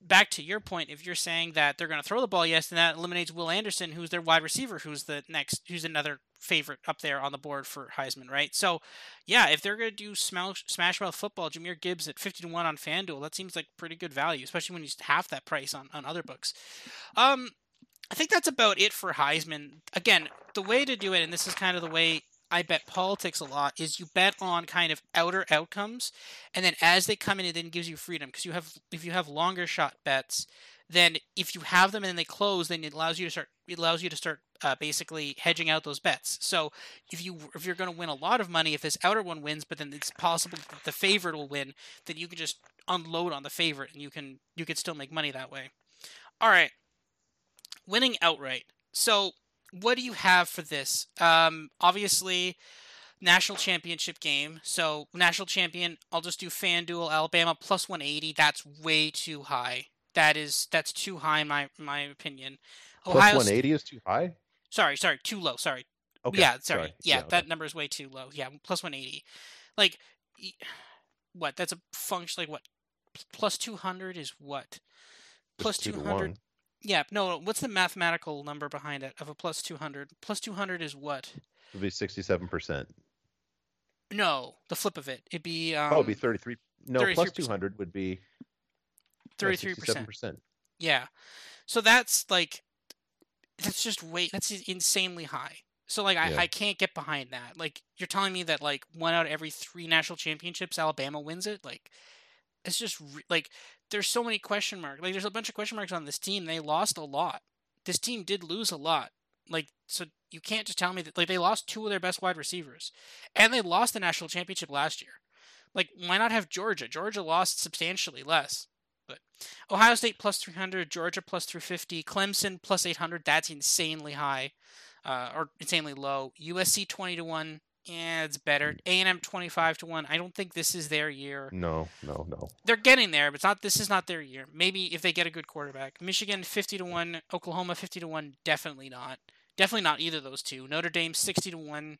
back to your point, if you're saying that they're going to throw the ball, yes, then that eliminates Will Anderson, who's their wide receiver, who's the next, who's another favorite up there on the board for Heisman, right? So, yeah, if they're going to do smash, smash mouth football, Jahmyr Gibbs at 50 to 1 on FanDuel, that seems like pretty good value, especially when he's half that price on, on other books. Um, I think that's about it for Heisman. Again, the way to do it, and this is kind of the way I bet politics a lot is you bet on kind of outer outcomes, and then as they come in, it then gives you freedom because you have if you have longer shot bets, then if you have them and then they close, then it allows you to start it allows you to start uh, basically hedging out those bets. So if you if you're going to win a lot of money, if this outer one wins, but then it's possible that the favorite will win, then you can just unload on the favorite and you can you can still make money that way. All right, winning outright. So what do you have for this? Um, obviously, national championship game. So national champion, I'll just do FanDuel Alabama plus 180. That's way too high. That is that's too high in my my opinion. Ohio 180 is too high. Sorry, sorry, too low. Sorry. Okay. Yeah, sorry. sorry. Yeah, yeah that number is way too low. Yeah, plus 180. Like, what? That's a function. Like what? Plus 200 is what? Plus 200. Yeah, no. What's the mathematical number behind it of a plus two hundred? Plus two hundred is what? It would be sixty-seven percent. No, the flip of it. It'd be. Um, oh, it'd be thirty-three. No, 33%. plus two hundred would be. Thirty-three percent. Yeah, so that's like, that's just way. That's insanely high. So like, I, yeah. I can't get behind that. Like, you're telling me that like one out of every three national championships, Alabama wins it. Like, it's just like there's so many question marks. Like there's a bunch of question marks on this team. They lost a lot. This team did lose a lot. Like so you can't just tell me that like they lost two of their best wide receivers. And they lost the national championship last year. Like why not have Georgia? Georgia lost substantially less. But Ohio State plus 300, Georgia plus 350, Clemson plus 800. That's insanely high, uh, or insanely low. USC 20 to one, yeah, it's better. A and M twenty five to one. I don't think this is their year. No, no, no. They're getting there, but it's not. This is not their year. Maybe if they get a good quarterback. Michigan fifty to one. Oklahoma fifty to one. Definitely not. Definitely not either of those two. Notre Dame sixty to one.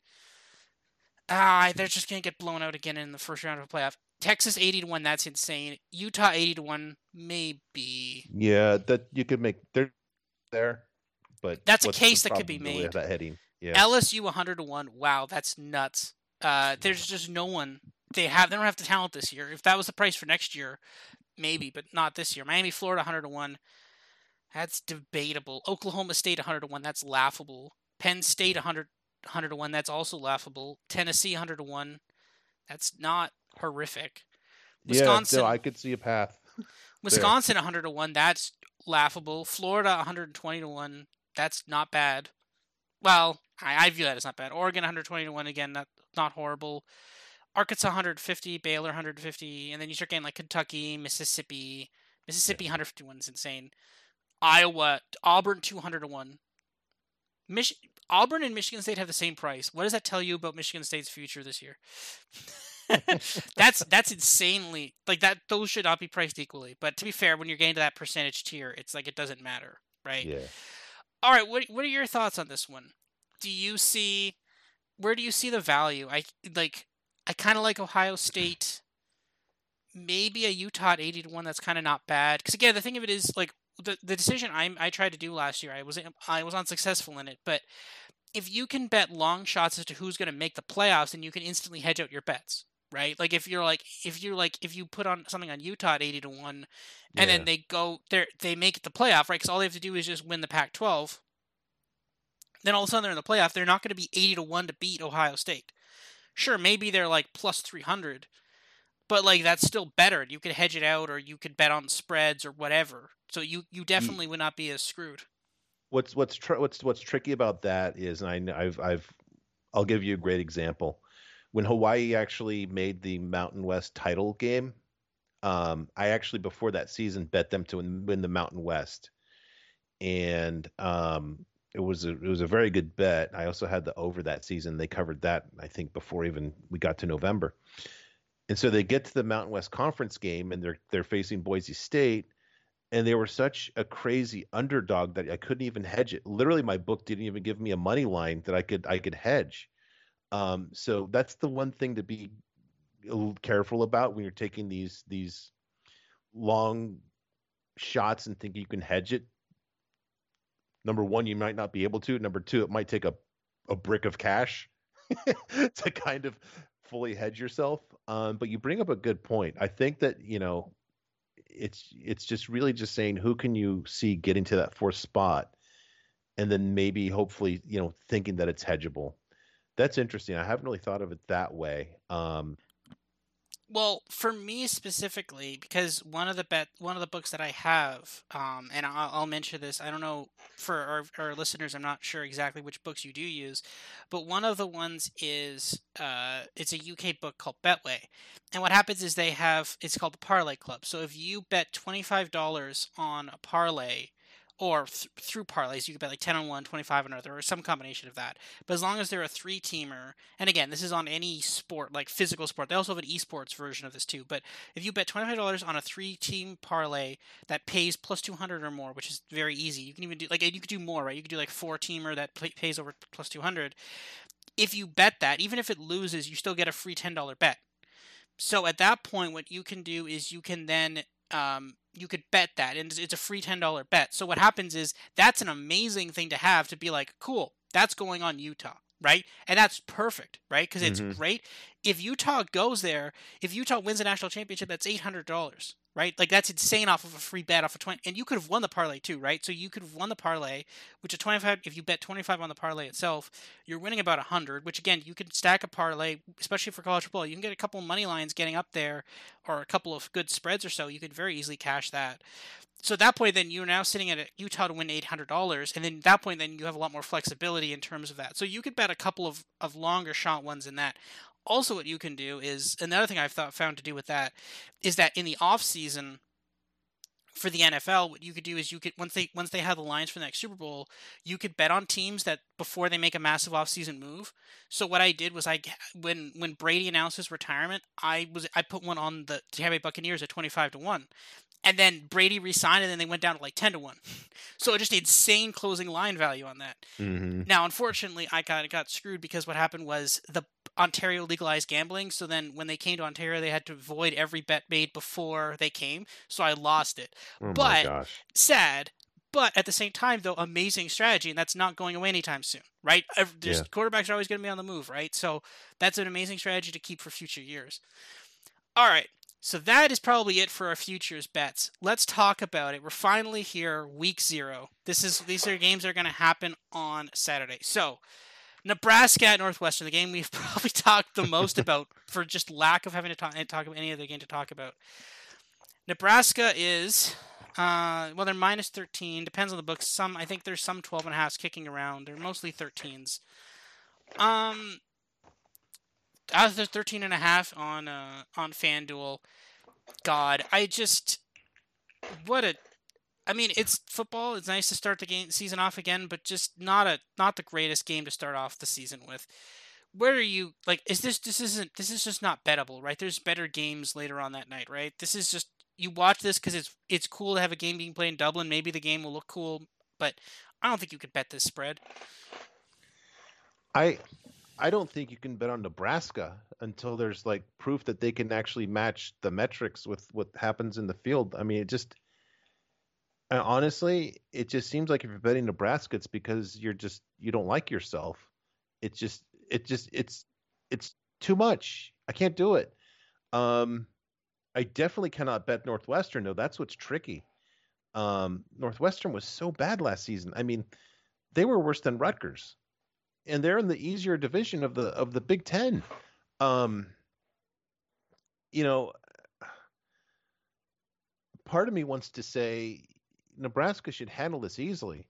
Ah, they're just gonna get blown out again in the first round of a playoff. Texas eighty to one. That's insane. Utah eighty to one. Maybe. Yeah, that you could make. They're there, but that's a case that could be made. That heading. Yeah. LSU 100 to 1. Wow, that's nuts. Uh, there's just no one. They have they don't have the talent this year. If that was the price for next year, maybe, but not this year. Miami, Florida 100 to 1. That's debatable. Oklahoma State 100 to 1. That's laughable. Penn State 100 100 to 1. That's also laughable. Tennessee 100 to 1. That's not horrific. Wisconsin, yeah, no, I could see a path. Wisconsin 100 to 1. That's laughable. Florida 120 to 1. That's not bad. Well, I, I view that as not bad. Oregon 120 to one again, not not horrible. Arkansas 150, Baylor 150, and then you start getting like Kentucky, Mississippi. Mississippi 151 is insane. Iowa, Auburn 200 to one. Mich- Auburn and Michigan State have the same price. What does that tell you about Michigan State's future this year? that's that's insanely like that. Those should not be priced equally. But to be fair, when you're getting to that percentage tier, it's like it doesn't matter, right? Yeah. All right, what what are your thoughts on this one? Do you see where do you see the value? I like I kind of like Ohio State. Maybe a Utah at 80 to 1 that's kind of not bad. Cuz again, the thing of it is like the the decision I I tried to do last year, I was I was unsuccessful in it, but if you can bet long shots as to who's going to make the playoffs, then you can instantly hedge out your bets right? Like if you're like if you're like if you put on something on Utah at eighty to one, and yeah. then they go they they make the playoff, right? Because all they have to do is just win the Pac-12. Then all of a sudden they're in the playoff. They're not going to be eighty to one to beat Ohio State. Sure, maybe they're like plus three hundred, but like that's still better. You could hedge it out, or you could bet on spreads or whatever. So you you mm. definitely would not be as screwed. What's what's tr- what's what's tricky about that is, and I, I've I've I'll give you a great example when Hawaii actually made the Mountain West title game, um, I actually before that season bet them to win the Mountain West, and um, it was a it was a very good bet. I also had the over that season. They covered that I think before even we got to November, and so they get to the Mountain West Conference game and they're they're facing Boise State, and they were such a crazy underdog that I couldn't even hedge it. Literally, my book didn't even give me a money line that I could I could hedge. Um, so that's the one thing to be careful about when you're taking these these long shots and think you can hedge it. Number one, you might not be able to. Number two, it might take a, a brick of cash to kind of fully hedge yourself. Um, but you bring up a good point. I think that you know, it's it's just really just saying who can you see getting to that fourth spot, and then maybe hopefully you know thinking that it's hedgeable. That's interesting. I haven't really thought of it that way. Um, well, for me specifically, because one of the bet one of the books that I have, um, and I'll, I'll, mention this. I don't know for our, our, listeners. I'm not sure exactly which books you do use, but one of the ones is uh, it's a UK book called Betway, and what happens is they have it's called the Parlay Club. So if you bet twenty five dollars on a parlay, or th- through parlays, you could bet like 10 on one, 25 on another, or some combination of that. But as long as they're a three teamer, and again, this is on any sport, like physical sport, they also have an esports version of this too. But if you bet $25 on a three team parlay that pays plus 200 or more, which is very easy, you can even do like, you could do more, right? You could do like four teamer that pays over plus 200. If you bet that, even if it loses, you still get a free $10 bet. So at that point, what you can do is you can then um, you could bet that, and it's a free ten dollar bet. So what happens is that's an amazing thing to have to be like, cool, that's going on Utah, right? And that's perfect, right? Because it's mm-hmm. great. If Utah goes there, if Utah wins a national championship, that's eight hundred dollars, right? Like that's insane off of a free bet off of twenty, and you could have won the parlay too, right? So you could have won the parlay, which is twenty five. If you bet twenty five on the parlay itself, you're winning about hundred. Which again, you can stack a parlay, especially for college football. You can get a couple money lines getting up there, or a couple of good spreads or so. You could very easily cash that. So at that point, then you're now sitting at Utah to win eight hundred dollars, and then at that point, then you have a lot more flexibility in terms of that. So you could bet a couple of, of longer shot ones in that also what you can do is another thing I've thought found to do with that is that in the off season for the NFL, what you could do is you could once they once they have the lines for the next Super Bowl, you could bet on teams that before they make a massive offseason move. So what I did was I when when Brady announced his retirement, I was I put one on the Tampa Bay Buccaneers at twenty five to one. And then Brady resigned, and then they went down to like ten to one. So just insane closing line value on that. Mm-hmm. Now, unfortunately, I got got screwed because what happened was the Ontario legalized gambling. So then when they came to Ontario, they had to void every bet made before they came. So I lost it. Oh but sad. But at the same time, though, amazing strategy, and that's not going away anytime soon, right? Yeah. quarterbacks are always going to be on the move, right? So that's an amazing strategy to keep for future years. All right, so that is probably it for our futures bets. Let's talk about it. We're finally here, week zero. This is these are games that are going to happen on Saturday. So Nebraska at Northwestern, the game we've probably talked the most about for just lack of having to talk, talk about any other game to talk about. Nebraska is, uh, well, they're minus 13. Depends on the books. Some, I think there's some 12 and a half kicking around. They're mostly 13s. Um, as there's 13 and a half on, uh, on FanDuel. God, I just, what a I mean, it's football. It's nice to start the game season off again, but just not a not the greatest game to start off the season with. Where are you? Like, is this this isn't this is just not bettable, right? There's better games later on that night, right? This is just you watch this because it's it's cool to have a game being played in Dublin. Maybe the game will look cool, but I don't think you could bet this spread. I I don't think you can bet on Nebraska until there's like proof that they can actually match the metrics with what happens in the field. I mean, it just and honestly, it just seems like if you're betting Nebraska, it's because you're just you don't like yourself. It's just it just it's it's too much. I can't do it. Um, I definitely cannot bet Northwestern though. That's what's tricky. Um, Northwestern was so bad last season. I mean, they were worse than Rutgers, and they're in the easier division of the of the Big Ten. Um, you know, part of me wants to say Nebraska should handle this easily.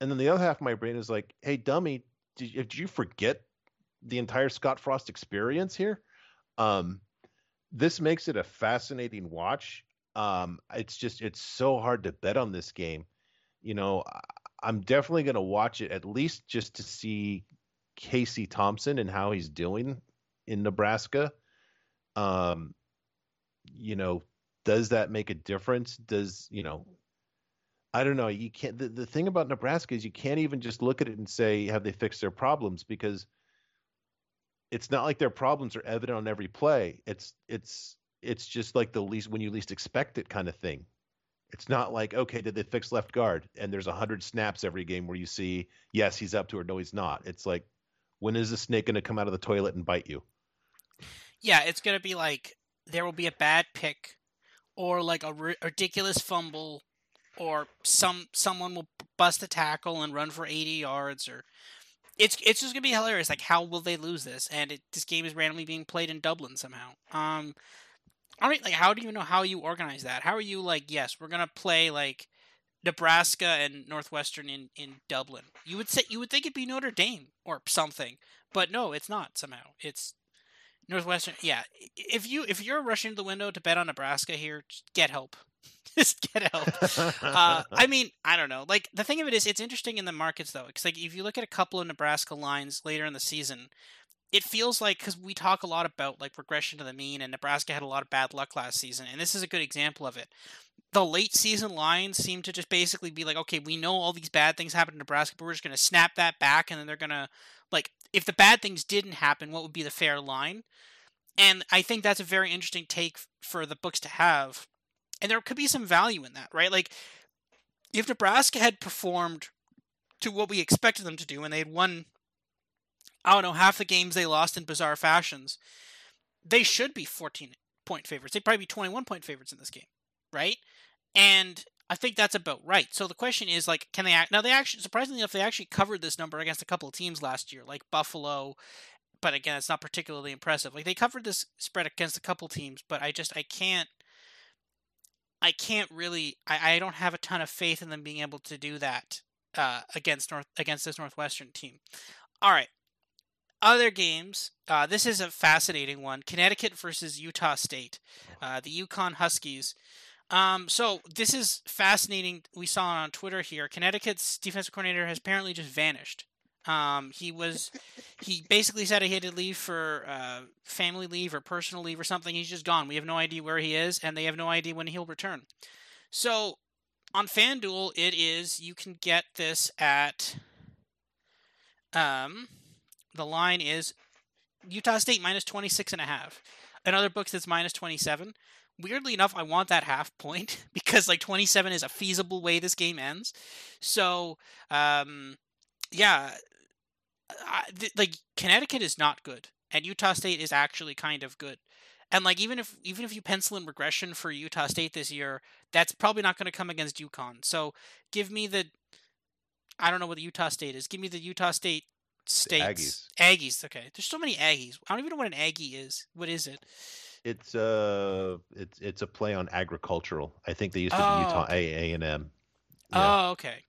And then the other half of my brain is like, hey, dummy, did you, did you forget the entire Scott Frost experience here? Um, this makes it a fascinating watch. Um, it's just it's so hard to bet on this game. You know, I'm definitely going to watch it at least just to see Casey Thompson and how he's doing in Nebraska. Um, you know, does that make a difference? Does you know I don't know. You can't. The, the thing about Nebraska is you can't even just look at it and say have they fixed their problems because it's not like their problems are evident on every play. It's it's it's just like the least when you least expect it kind of thing. It's not like okay, did they fix left guard? And there's a hundred snaps every game where you see yes, he's up to it, no, he's not. It's like when is the snake going to come out of the toilet and bite you? Yeah, it's going to be like there will be a bad pick, or like a r- ridiculous fumble, or some someone will bust a tackle and run for 80 yards, or it's it's just gonna be hilarious. Like, how will they lose this? And it, this game is randomly being played in Dublin somehow. Um, all right, like, how do you know how you organize that? How are you like? Yes, we're gonna play like Nebraska and Northwestern in in Dublin. You would say you would think it'd be Notre Dame or something, but no, it's not. Somehow, it's Northwestern. Yeah, if you if you're rushing to the window to bet on Nebraska here, get help. just get help. uh, I mean, I don't know. Like the thing of it is, it's interesting in the markets though, because like if you look at a couple of Nebraska lines later in the season, it feels like because we talk a lot about like regression to the mean, and Nebraska had a lot of bad luck last season, and this is a good example of it. The late season lines seem to just basically be like, okay, we know all these bad things happen in Nebraska, but we're just going to snap that back, and then they're going to like, if the bad things didn't happen, what would be the fair line? And I think that's a very interesting take for the books to have and there could be some value in that, right? Like if Nebraska had performed to what we expected them to do and they had won I don't know, half the games they lost in bizarre fashions, they should be 14 point favorites. They'd probably be 21 point favorites in this game, right? And I think that's about right. So the question is like, can they act? Now they actually, surprisingly enough, they actually covered this number against a couple of teams last year, like Buffalo. But again, it's not particularly impressive. Like they covered this spread against a couple teams, but I just I can't I can't really. I, I don't have a ton of faith in them being able to do that uh, against North against this Northwestern team. All right, other games. Uh, this is a fascinating one: Connecticut versus Utah State. Uh, the UConn Huskies. Um, so this is fascinating. We saw on Twitter here. Connecticut's defensive coordinator has apparently just vanished. Um, he was he basically said he had to leave for uh, family leave or personal leave or something. He's just gone. We have no idea where he is, and they have no idea when he'll return. So on FanDuel, it is you can get this at um, the line is Utah State minus 26 and a half. In other books, it's minus 27. Weirdly enough, I want that half point because like 27 is a feasible way this game ends. So, um, yeah, I, th- like Connecticut is not good, and Utah State is actually kind of good. And like even if even if you pencil in regression for Utah State this year, that's probably not going to come against UConn. So give me the I don't know what the Utah State is. Give me the Utah State states. Aggies. Aggies. Okay. There's so many Aggies. I don't even know what an Aggie is. What is it? It's uh it's it's a play on agricultural. I think they used to Oh, be Utah. A A and M. Oh, okay.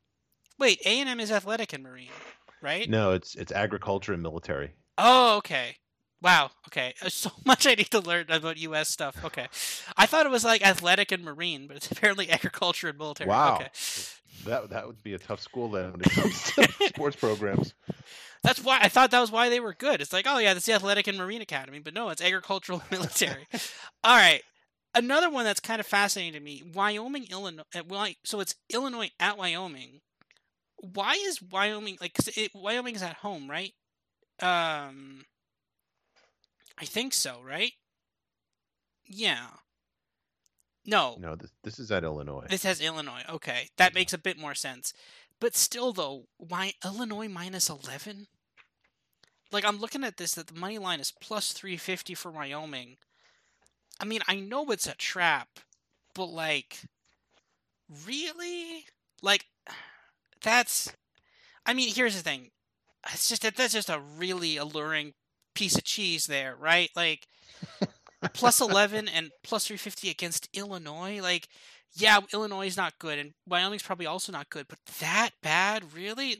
Wait, A and M is athletic and marine, right? No, it's it's agriculture and military. Oh, okay. Wow. Okay. There's so much I need to learn about U.S. stuff. Okay. I thought it was like athletic and marine, but it's apparently agriculture and military. Wow. Okay. That that would be a tough school then when it comes to sports programs. That's why I thought that was why they were good. It's like, oh yeah, that's the athletic and marine academy, but no, it's agricultural and military. All right. Another one that's kind of fascinating to me: Wyoming, Illinois. uh, So it's Illinois at Wyoming. Why is Wyoming like? 'cause it, Wyoming is at home, right? Um, I think so, right? Yeah. No, No, this this is at Illinois. this has Illinois. Okay, that makes a bit more sense. But still, though, why Illinois minus eleven? Like I'm looking at this, that the money line is plus three fifty for Wyoming. I mean, I know it's a trap, but like, really, like, that's. I mean, here's the thing. It's just that that's just a really alluring piece of cheese there, right? Like, plus 11 and plus 350 against Illinois. Like, yeah, Illinois is not good, and Wyoming's probably also not good, but that bad, really?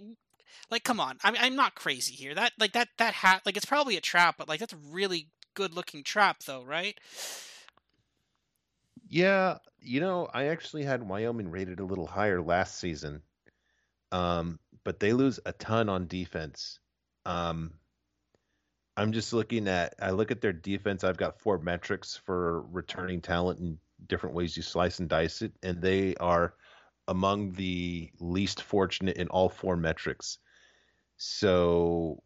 Like, come on. I mean, I'm not crazy here. That, like, that, that hat, like, it's probably a trap, but, like, that's a really good looking trap, though, right? Yeah, you know, I actually had Wyoming rated a little higher last season. Um, but they lose a ton on defense. Um, I'm just looking at I look at their defense. I've got four metrics for returning talent and different ways you slice and dice it, and they are among the least fortunate in all four metrics. So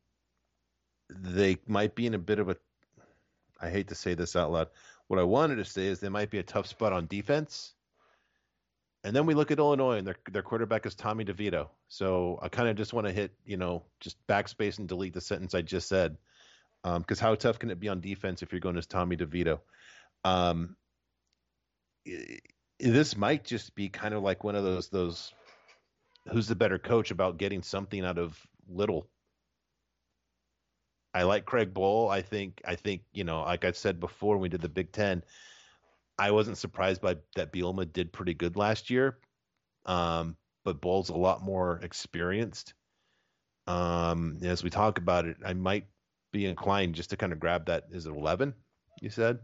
they might be in a bit of a I hate to say this out loud. What I wanted to say is they might be a tough spot on defense. And then we look at Illinois, and their their quarterback is Tommy DeVito. So I kind of just want to hit, you know, just backspace and delete the sentence I just said, because um, how tough can it be on defense if you're going as Tommy DeVito? Um, this might just be kind of like one of those those who's the better coach about getting something out of little. I like Craig Bohl. I think I think you know, like I said before, when we did the Big Ten, I wasn't surprised by that Bielema did pretty good last year. Um, but Bohl's a lot more experienced. Um, as we talk about it, I might be inclined just to kind of grab that. Is it 11? You said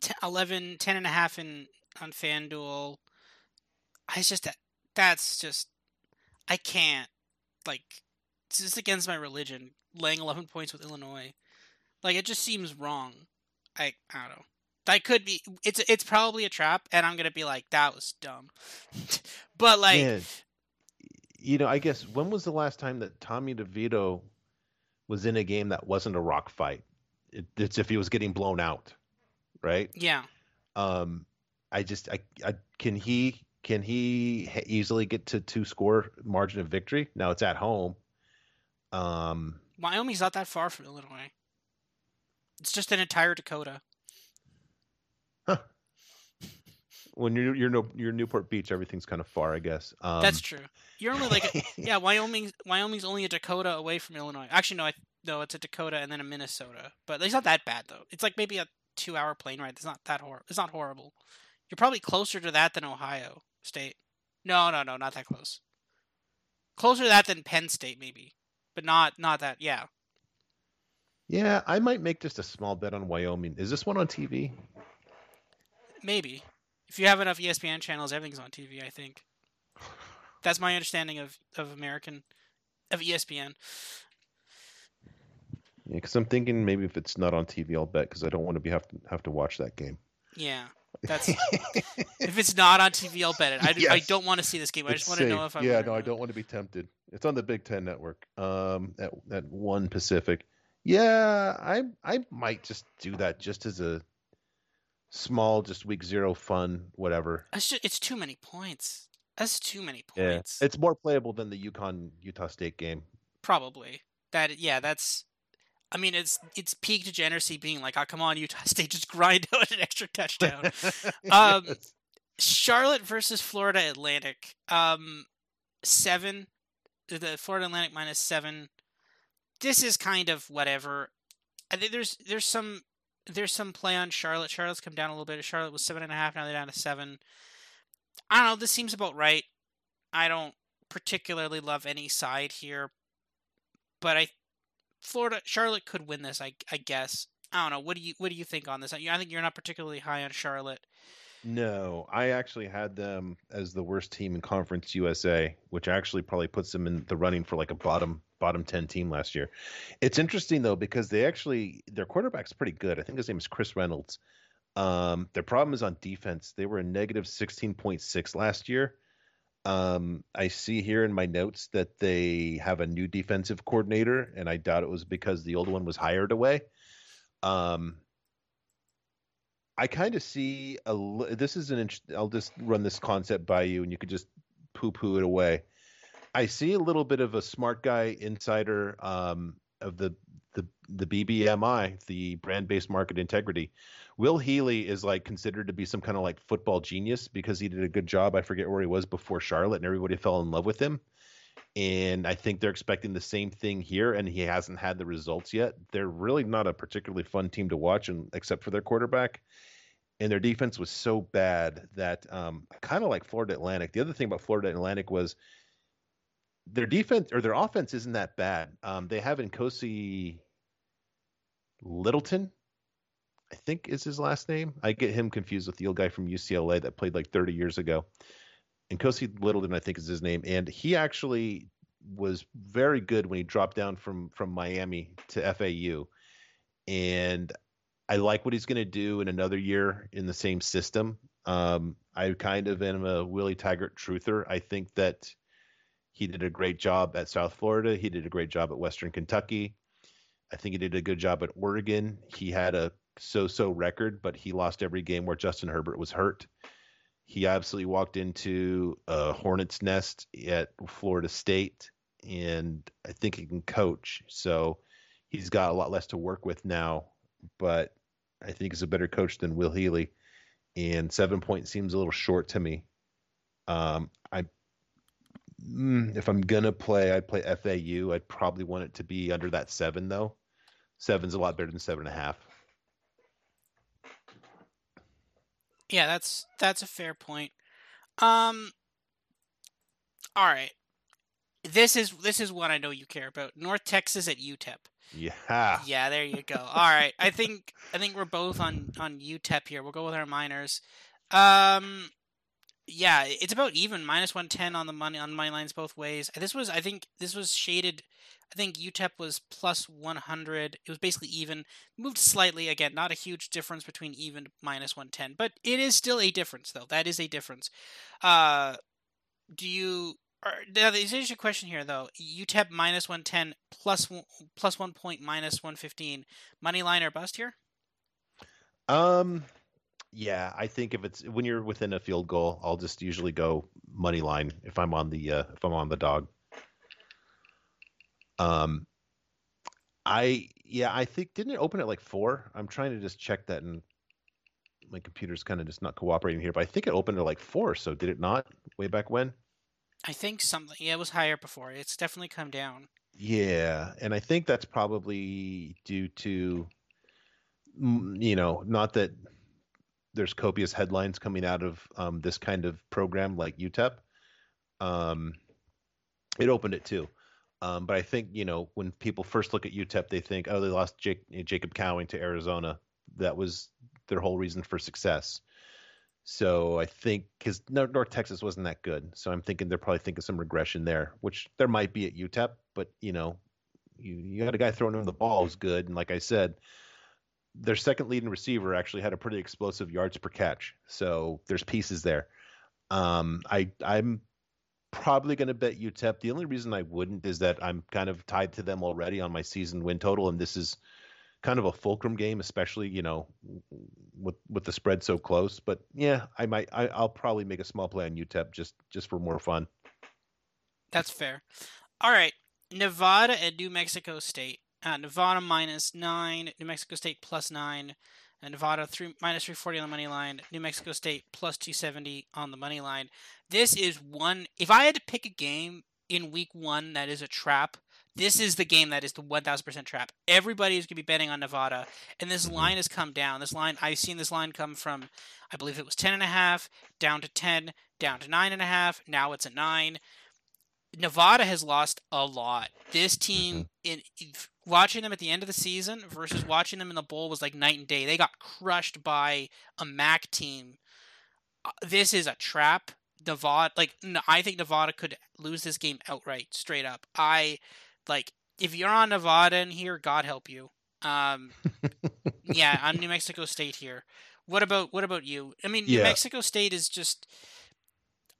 10, 11, 10 and a half in on FanDuel. I just that's just I can't like it's just against my religion laying 11 points with Illinois. Like it just seems wrong. I I don't know. That could be. It's it's probably a trap, and I'm gonna be like, that was dumb. but like, Man, you know, I guess when was the last time that Tommy DeVito was in a game that wasn't a rock fight? It, it's if he was getting blown out, right? Yeah. Um, I just, I, I can he can he easily get to two score margin of victory? Now it's at home. Um, Wyoming's not that far from Illinois. It's just an entire Dakota. Huh. When you're you're no you're Newport Beach, everything's kind of far, I guess. Um, That's true. You're only like a, yeah, Wyoming. Wyoming's only a Dakota away from Illinois. Actually, no, I, no, it's a Dakota and then a Minnesota. But it's not that bad though. It's like maybe a two-hour plane ride. It's not that hor. It's not horrible. You're probably closer to that than Ohio State. No, no, no, not that close. Closer to that than Penn State, maybe, but not not that. Yeah. Yeah, I might make just a small bet on Wyoming. Is this one on TV? Maybe. If you have enough ESPN channels, everything's on TV. I think. That's my understanding of of American of ESPN. Yeah, because I'm thinking maybe if it's not on TV, I'll bet because I don't want to be have to have to watch that game. Yeah, that's if it's not on TV, I'll bet it. I, yes. I don't want to see this game. I it's just want safe. to know if I'm. Yeah, no, I don't want to be tempted. It's on the Big Ten Network. Um, at at one Pacific. Yeah, I I might just do that just as a small, just week zero fun, whatever. It's just, it's too many points. That's too many points. Yeah. It's more playable than the UConn Utah State game. Probably. That yeah, that's I mean, it's it's peak degeneracy being like, oh, come on, Utah State, just grind out an extra touchdown. um, Charlotte versus Florida Atlantic. Um, seven. The Florida Atlantic minus seven. This is kind of whatever. I think there's there's some there's some play on Charlotte. Charlotte's come down a little bit. Charlotte was seven and a half. Now they're down to seven. I don't know. This seems about right. I don't particularly love any side here, but I Florida Charlotte could win this. I I guess. I don't know. What do you what do you think on this? I think you're not particularly high on Charlotte. No, I actually had them as the worst team in Conference USA, which actually probably puts them in the running for like a bottom bottom 10 team last year. It's interesting though because they actually their quarterback's pretty good. I think his name is Chris Reynolds. Um, their problem is on defense. They were a negative 16.6 last year. Um, I see here in my notes that they have a new defensive coordinator, and I doubt it was because the old one was hired away. Um, I kind of see a. This is an. I'll just run this concept by you, and you could just poo-poo it away. I see a little bit of a smart guy insider um, of the the the BBMI, the brand-based market integrity, Will Healy is like considered to be some kind of like football genius because he did a good job. I forget where he was before Charlotte, and everybody fell in love with him. And I think they're expecting the same thing here, and he hasn't had the results yet. They're really not a particularly fun team to watch, and except for their quarterback. And their defense was so bad that um, kind of like Florida Atlantic. The other thing about Florida Atlantic was their defense or their offense isn't that bad. Um, they have Nkosi Littleton, I think is his last name. I get him confused with the old guy from UCLA that played like 30 years ago. Nkosi Littleton, I think, is his name. And he actually was very good when he dropped down from from Miami to FAU. And I like what he's going to do in another year in the same system. Um, I kind of am a Willie Taggart truther. I think that he did a great job at South Florida. He did a great job at Western Kentucky. I think he did a good job at Oregon. He had a so-so record, but he lost every game where Justin Herbert was hurt. He absolutely walked into a hornet's nest at Florida State, and I think he can coach. So he's got a lot less to work with now, but I think he's a better coach than Will Healy. And seven points seems a little short to me. Um, if I'm gonna play, I'd play FAU. I'd probably want it to be under that seven though. Seven's a lot better than seven and a half. Yeah, that's that's a fair point. Um, all right, this is this is what I know you care about. North Texas at UTEP. Yeah. Yeah, there you go. All right, I think I think we're both on on UTEP here. We'll go with our minors. Um, yeah, it's about even minus one ten on the money on money lines both ways. This was I think this was shaded. I think UTEP was plus one hundred. It was basically even. Moved slightly again, not a huge difference between even minus one ten, but it is still a difference though. That is a difference. Uh, do you now, there's a question here though. UTEP minus one ten plus plus one point minus one fifteen. Money line or bust here? Um, yeah, I think if it's when you're within a field goal, I'll just usually go money line if I'm on the uh, if I'm on the dog. Um, I yeah, I think didn't it open at like four? I'm trying to just check that, and my computer's kind of just not cooperating here. But I think it opened at like four. So did it not way back when? I think something. Yeah, it was higher before. It's definitely come down. Yeah, and I think that's probably due to, you know, not that there's copious headlines coming out of um, this kind of program like UTEP. Um, it opened it too. Um, but I think you know when people first look at UTEP, they think, oh, they lost Jake, Jacob Cowing to Arizona. That was their whole reason for success. So I think because North Texas wasn't that good, so I'm thinking they're probably thinking some regression there, which there might be at UTEP. But you know, you you got a guy throwing him the ball is good, and like I said, their second leading receiver actually had a pretty explosive yards per catch. So there's pieces there. Um, I I'm probably going to bet UTEP. The only reason I wouldn't is that I'm kind of tied to them already on my season win total, and this is kind of a fulcrum game, especially you know with with the spread so close. But yeah, I might I, I'll probably make a small play on UTEP just just for more fun. That's fair. All right, Nevada and New Mexico State. Uh, Nevada minus nine, New Mexico State plus nine, and Nevada three minus three forty on the money line. New Mexico State plus two seventy on the money line. This is one. If I had to pick a game in week one that is a trap, this is the game that is the 1000% trap. Everybody is going to be betting on Nevada, and this mm-hmm. line has come down. This line, I've seen this line come from, I believe it was 10.5, down to 10, down to 9.5. Now it's a 9. Nevada has lost a lot. This team, mm-hmm. in watching them at the end of the season versus watching them in the bowl was like night and day. They got crushed by a MAC team. Uh, this is a trap. Nevada, like I think Nevada could lose this game outright, straight up. I like if you're on Nevada in here, God help you. Um, yeah, I'm New Mexico State here. What about what about you? I mean, yeah. New Mexico State is just.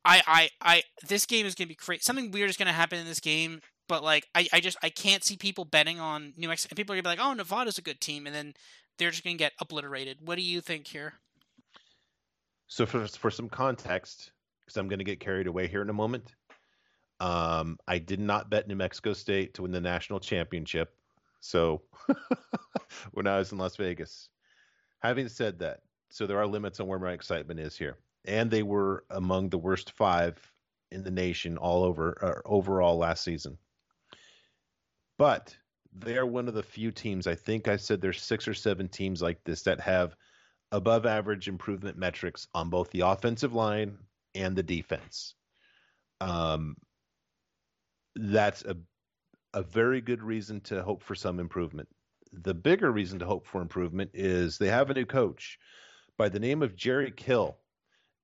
I, I, I. This game is gonna be crazy. Something weird is gonna happen in this game, but like, I, I just, I can't see people betting on New Mexico. People are gonna be like, "Oh, Nevada's a good team," and then they're just gonna get obliterated. What do you think here? So for for some context, because I'm gonna get carried away here in a moment. Um, I did not bet New Mexico State to win the national championship. So when I was in Las Vegas, having said that, so there are limits on where my excitement is here, and they were among the worst five in the nation all over uh, overall last season. But they are one of the few teams. I think I said there's six or seven teams like this that have above average improvement metrics on both the offensive line and the defense. Um, that's a a very good reason to hope for some improvement. The bigger reason to hope for improvement is they have a new coach by the name of Jerry Kill.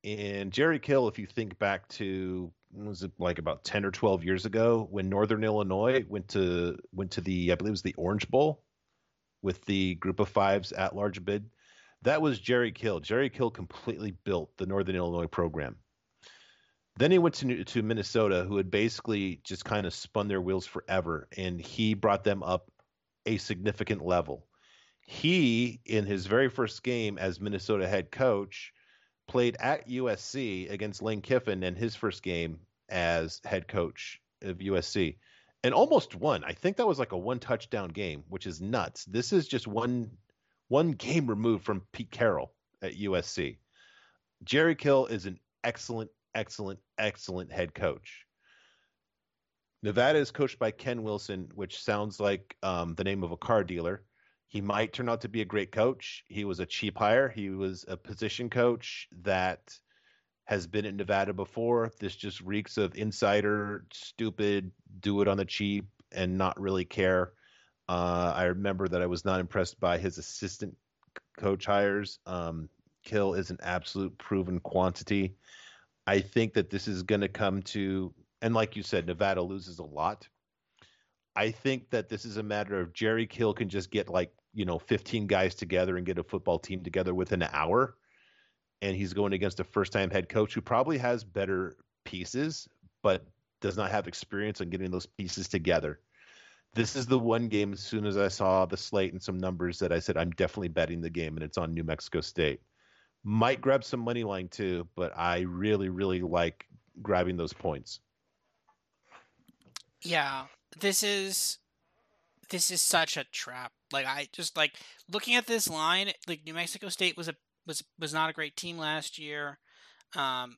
And Jerry Kill, if you think back to was it like about 10 or 12 years ago when Northern Illinois went to went to the I believe it was the Orange Bowl with the group of fives at large bid. That was Jerry Kill. Jerry Kill completely built the Northern Illinois program. Then he went to to Minnesota, who had basically just kind of spun their wheels forever, and he brought them up a significant level. He, in his very first game as Minnesota head coach, played at USC against Lane Kiffin in his first game as head coach of USC and almost won. I think that was like a one touchdown game, which is nuts. This is just one one game removed from Pete Carroll at USC. Jerry Kill is an excellent, excellent, excellent head coach. Nevada is coached by Ken Wilson, which sounds like um, the name of a car dealer. He might turn out to be a great coach. He was a cheap hire. He was a position coach that has been in Nevada before. This just reeks of insider, stupid, do it on the cheap, and not really care. Uh, I remember that I was not impressed by his assistant coach hires. Um, Kill is an absolute proven quantity. I think that this is going to come to, and like you said, Nevada loses a lot. I think that this is a matter of Jerry Kill can just get like, you know, 15 guys together and get a football team together within an hour. And he's going against a first time head coach who probably has better pieces, but does not have experience on getting those pieces together. This is the one game as soon as I saw the slate and some numbers that I said, I'm definitely betting the game, and it's on New Mexico State. Might grab some money line too, but I really, really like grabbing those points. Yeah, this is this is such a trap. Like I just like looking at this line. Like New Mexico State was a was was not a great team last year. Um,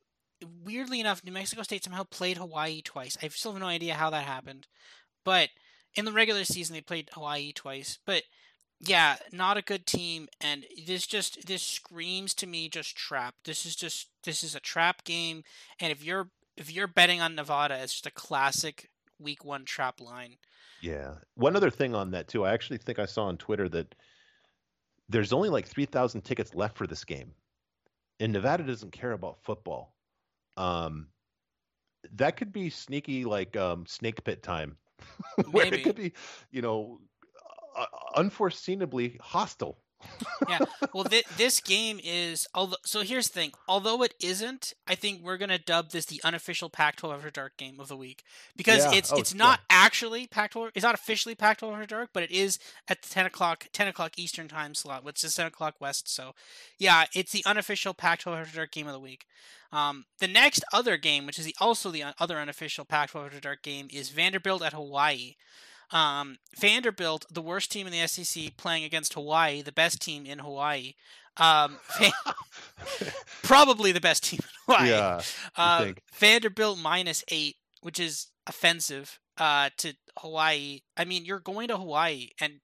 weirdly enough, New Mexico State somehow played Hawaii twice. I still have no idea how that happened, but in the regular season they played Hawaii twice. But yeah, not a good team, and this just this screams to me just trap. This is just this is a trap game, and if you're if you're betting on Nevada, it's just a classic week one trap line. Yeah. One other thing on that too, I actually think I saw on Twitter that there's only like three thousand tickets left for this game, and Nevada doesn't care about football. Um, that could be sneaky like um, snake pit time, where Maybe. it could be, you know, uh, unforeseeably hostile. Yeah. Well, th- this game is although. So here's the thing. Although it isn't, I think we're gonna dub this the unofficial Pac-12 After Dark game of the week because Yeah. it's Oh, it's not actually Pac-12. It's not officially Pac-12 After Dark, but it is at the 10 o'clock 10 o'clock Eastern time slot, which is 7 o'clock West. So, yeah, it's the unofficial Pac-12 After Dark game of the week. Um, the next other game, which is the, also the un- other unofficial Pac-12 After Dark game, is Vanderbilt at Hawaii. Um, Vanderbilt, the worst team in the SEC, playing against Hawaii, the best team in Hawaii. Um, Van- probably the best team in Hawaii. yeah. Uh. Vanderbilt minus eight, which is offensive uh, to Hawaii. I mean, you're going to Hawaii, and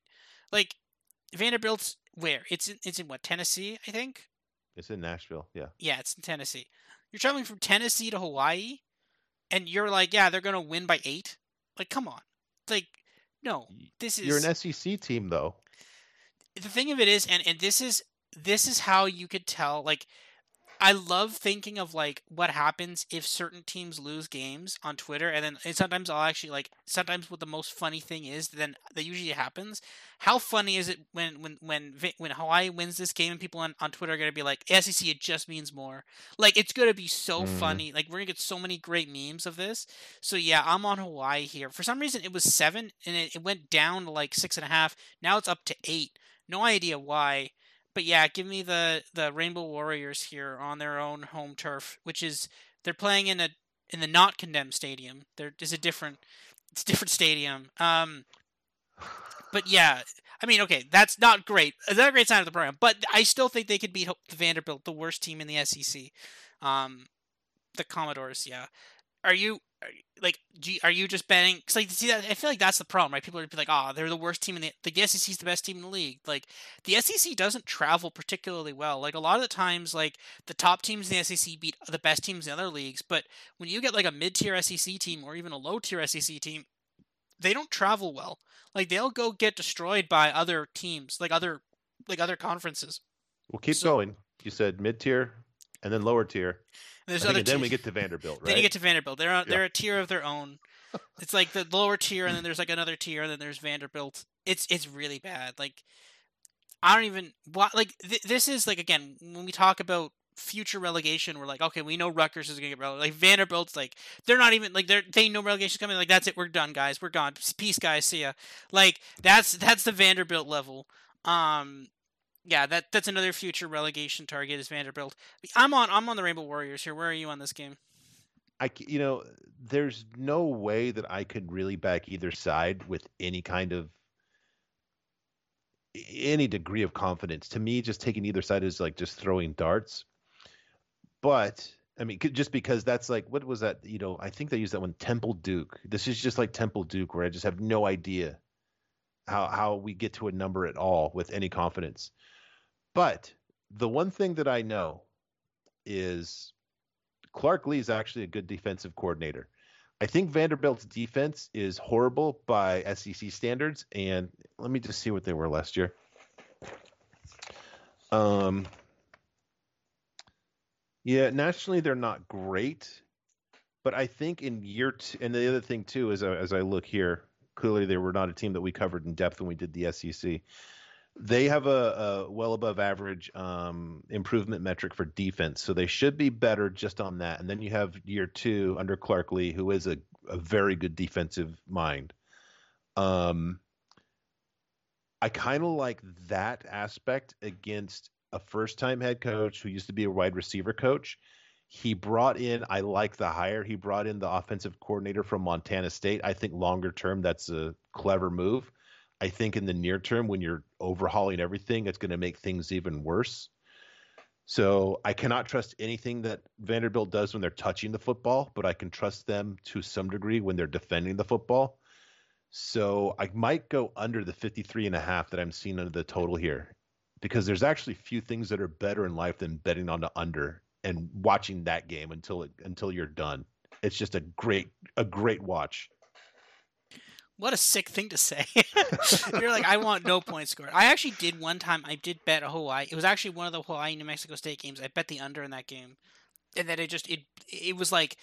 like Vanderbilt's where? It's in, it's in what Tennessee, I think. It's in Nashville. Yeah. Yeah, it's in Tennessee. You're traveling from Tennessee to Hawaii, and you're like, yeah, they're gonna win by eight. Like, come on, like, no, this is You're an SEC team though. the thing of it is and and this is this is how you could tell like I love thinking of like what happens if certain teams lose games on Twitter, and then and sometimes I'll actually like sometimes what the most funny thing is then that usually happens. How funny is it when when when when Hawaii wins this game and people on, on Twitter are gonna be like SEC it just means more. Like it's gonna be so Mhm. funny. Like we're gonna get so many great memes of this. So yeah, I'm on Hawaii here. For some reason it was seven and it, it went down to like six and a half. Now it's up to eight. No idea why. But yeah, give me the the Rainbow Warriors here on their own home turf, which is they're playing in a in the not condemned stadium. There is a different it's a different stadium. Um but yeah, I mean, okay, that's not great. That's not a great sign of the program, but I still think they could beat Vanderbilt, the worst team in the SEC. Um, the Commodores, yeah. Are you like, do you, are you just betting? Cause like, see, that I feel like that's the problem, right? People are be like, oh, they're the worst team in the like the SEC is the best team in the league. Like, the SEC doesn't travel particularly well. Like a lot of the times, like the top teams in the SEC beat the best teams in other leagues. But when you get like a mid-tier SEC team or even a low-tier SEC team, they don't travel well. Like they'll go get destroyed by other teams, like other like other conferences. Well, keep So- going. You said mid tier and then lower tier. And there's other then we get to Vanderbilt, right? Then you get to Vanderbilt. They're on, Yeah. they're a tier of their own. It's like the lower tier, and then there's like another tier, and then there's Vanderbilt. It's it's really bad. Like I don't even like th- this is like again when we talk about future relegation, we're like okay, we know Rutgers is gonna get relegated. Like Vanderbilt's like they're not even like they're they know relegation's coming. Like that's it, we're done, guys. We're gone. Peace, guys. See ya. Like that's that's the Vanderbilt level. Um, yeah, that that's another future relegation target is Vanderbilt. I'm on I'm on the Rainbow Warriors here. Where are you on this game? I you know, there's no way that I could really back either side with any kind of any degree of confidence. To me, just taking either side is like just throwing darts. But I mean, just because that's like, what was that? You know, I think they used that one, Temple Duke. This is just like Temple Duke, where I just have no idea how how we get to a number at all with any confidence. But the one thing that I know is Clark Lea is actually a good defensive coordinator. I think Vanderbilt's defense is horrible by SEC standards, and let me just see what they were last year. Um, yeah, nationally they're not great, but I think in year two, and the other thing too is uh, as I look here, clearly they were not a team that we covered in depth when we did the SEC. They have a, a well above average um, improvement metric for defense, so they should be better just on that. And then you have year two under Clark Lea, who is a, a very good defensive mind. Um, I kind of like that aspect against a first time head coach who used to be a wide receiver coach. He brought in, I like the hire. He brought in the offensive coordinator from Montana State. I think longer term, that's a clever move. I think in the near term, when you're overhauling everything, it's going to make things even worse. So I cannot trust anything that Vanderbilt does when they're touching the football, but I can trust them to some degree when they're defending the football. So I might go under the 53 and a half that I'm seeing under the total here because there's actually few things that are better in life than betting on the under and watching that game until it, until you're done. It's just a great a great watch. What a sick thing to say. You're like, I want no points scored. I actually did one time. I did bet a Hawaii. It was actually one of the Hawaii New Mexico State games. I bet the under in that game, and then it just it it was like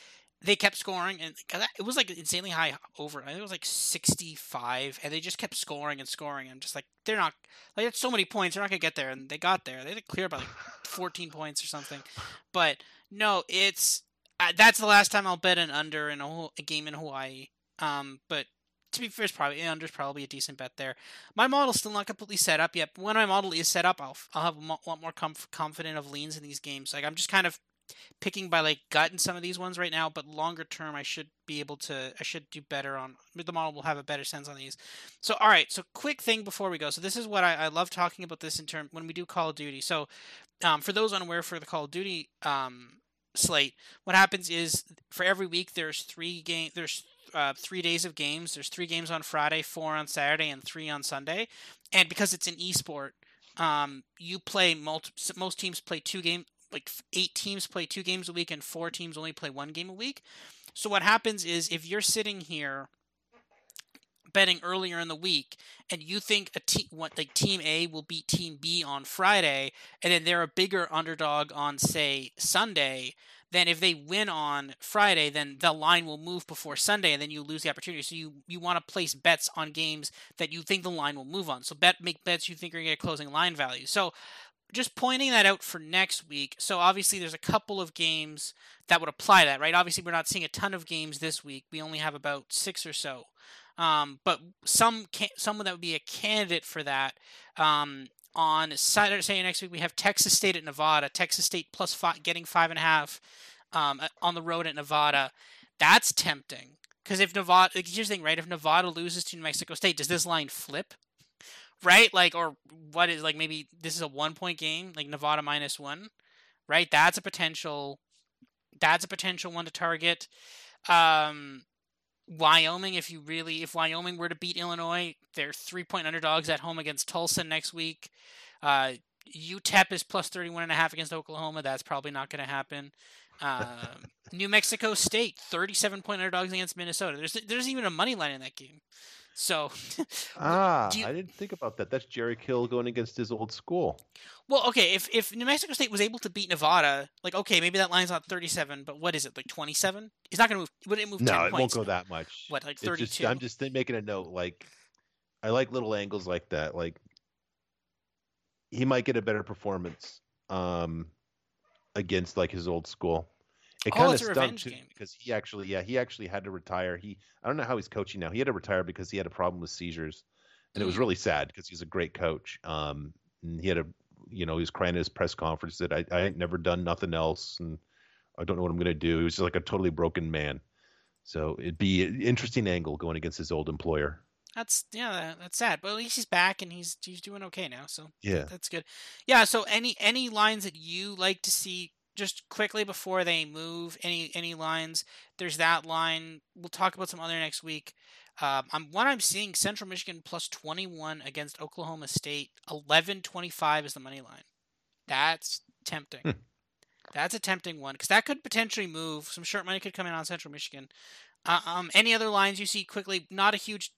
they kept scoring, and it was like insanely high over. I think it was like 65, and they just kept scoring and scoring. I'm just like, they're not like it's so many points. They're not gonna get there, and they got there. They had clear by like 14 points or something. But no, it's that's the last time I'll bet an under in a, a game in Hawaii. Um, but to be fair, it's probably under's probably a decent bet there. My model's still not completely set up yet. But when my model is set up, I'll I'll have a lot more comf- confident of leans in these games. Like I'm just kind of picking by like gut in some of these ones right now, but longer term, I should be able to. I should do better on the model. Will have a better sense on these. So all right. So quick thing before we go. So this is what I, I love talking about this in term when we do Call of Duty. So um, for those unaware for the Call of Duty um, slate, what happens is for every week there's three game there's uh, three days of games. There's three games on Friday, four on Saturday, and three on Sunday. And because it's an esport, um, you play multi- most teams play two game like eight teams play two games a week, and four teams only play one game a week. So what happens is if you're sitting here betting earlier in the week and you think a team what like team A will beat team B on Friday and then they're a bigger underdog on say Sunday then if they win on Friday, then the line will move before Sunday, and then you lose the opportunity. So you, you want to place bets on games that you think the line will move on. So bet make bets you think are going to get closing line value. So just pointing that out for next week. So obviously there's a couple of games that would apply that, right? Obviously we're not seeing a ton of games this week. We only have about six or so. Um, but some can, someone that would be a candidate for that um, on Saturday next week we have Texas State at Nevada. Texas State plus five, getting five and a half um, on the road at Nevada. That's tempting because if Nevada, here's the thing, right? If Nevada loses to New Mexico State, does this line flip? Right? Like, or what is like maybe this is a one point game, like Nevada minus one, right? That's a potential. That's a potential one to target. Um, Wyoming, if you really, if Wyoming were to beat Illinois, they're three point underdogs at home against Tulsa next week. Uh, UTEP is plus 31 and a half against Oklahoma. That's probably not going to happen. Uh, New Mexico State, 37 point underdogs against Minnesota. There's there's even a money line in that game. So, ah, you, I didn't think about that. That's Jerry Kill going against his old school. Well, okay, if if New Mexico State was able to beat Nevada, like okay, maybe that line's not 37, but what is it like 27? It's not going to move. Would it move? No, it won't go that much. What like 32? Just, I'm just making a note. Like, I like little angles like that. Like, he might get a better performance um, against like his old school. It kind oh, of stunk too game. because he actually, yeah, he actually had to retire. He, I don't know how he's coaching now. He had to retire because he had a problem with seizures, and mm. it was hmm. really sad because he's a great coach. Um, and he had a you know, he was crying at his press conference that I, I ain't never done nothing else and I don't know what I'm gonna do. He was just like a totally broken man. So it'd be an interesting angle going against his old employer. That's yeah, that's sad. But at least he's back and he's he's doing okay now. So yeah, that's good. Yeah. So any any lines that you like to see just quickly before they move any any lines? There's that line. We'll talk about some other next week. Um, I'm what I'm seeing Central Michigan plus 21 against Oklahoma State. 11.25 is the money line. That's tempting. Hmm. That's a tempting one because that could potentially move. Some short money could come in on Central Michigan. Uh, um, any other lines you see quickly? Not a huge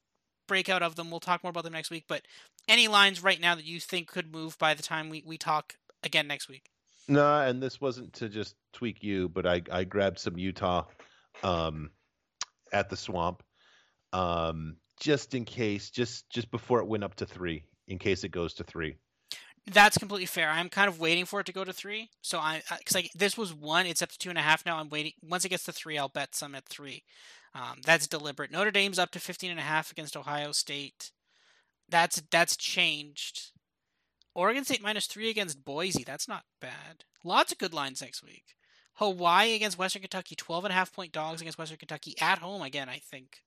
breakout of them. We'll talk more about them next week. But any lines right now that you think could move by the time we, we talk again next week? No, and this wasn't to just tweak you, but I, I grabbed some Utah um, at the swamp um, just in case, just just before it went up to three, in case it goes to three. That's completely fair. I'm kind of waiting for it to go to three. So I, because like this was one, it's up to two and a half now. I'm waiting. Once it gets to three, I'll bet some at three. Um, that's deliberate. Notre Dame's up to 15 and a half against Ohio State. That's that's changed. Oregon State minus three against Boise. That's not bad. Lots of good lines next week. Hawaii against Western Kentucky. 12 and a half point dogs against Western Kentucky at home again. I think.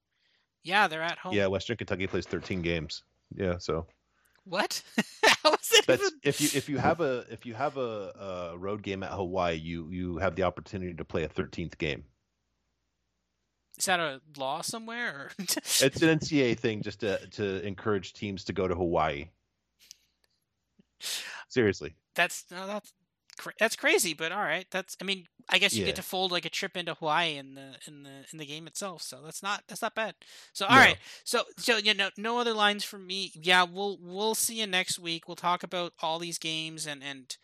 Yeah, they're at home. Yeah, Western Kentucky plays 13 games. Yeah, so. What? How is it That's, even... if you if you have a if you have a, a road game at Hawaii, you you have the opportunity to play a 13th game. Is that a law somewhere? it's an NCAA thing just to to encourage teams to go to Hawaii. Seriously. That's no, that's that's crazy, but all right. That's I mean, I guess you yeah. get to fold like a trip into Hawaii in the in the in the game itself. So that's not that's not bad. So all no. right. So so you know no other lines from me. Yeah, we'll we'll see you next week. We'll talk about all these games and and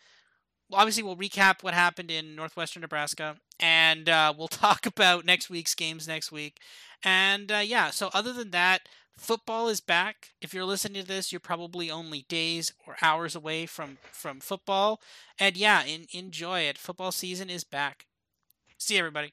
obviously we'll recap what happened in northwestern Nebraska and uh, we'll talk about next week's games next week. And uh, yeah, so other than that, football is back. If you're listening to this, you're probably only days or hours away from from football. And yeah, in, enjoy it. Football season is back. See everybody.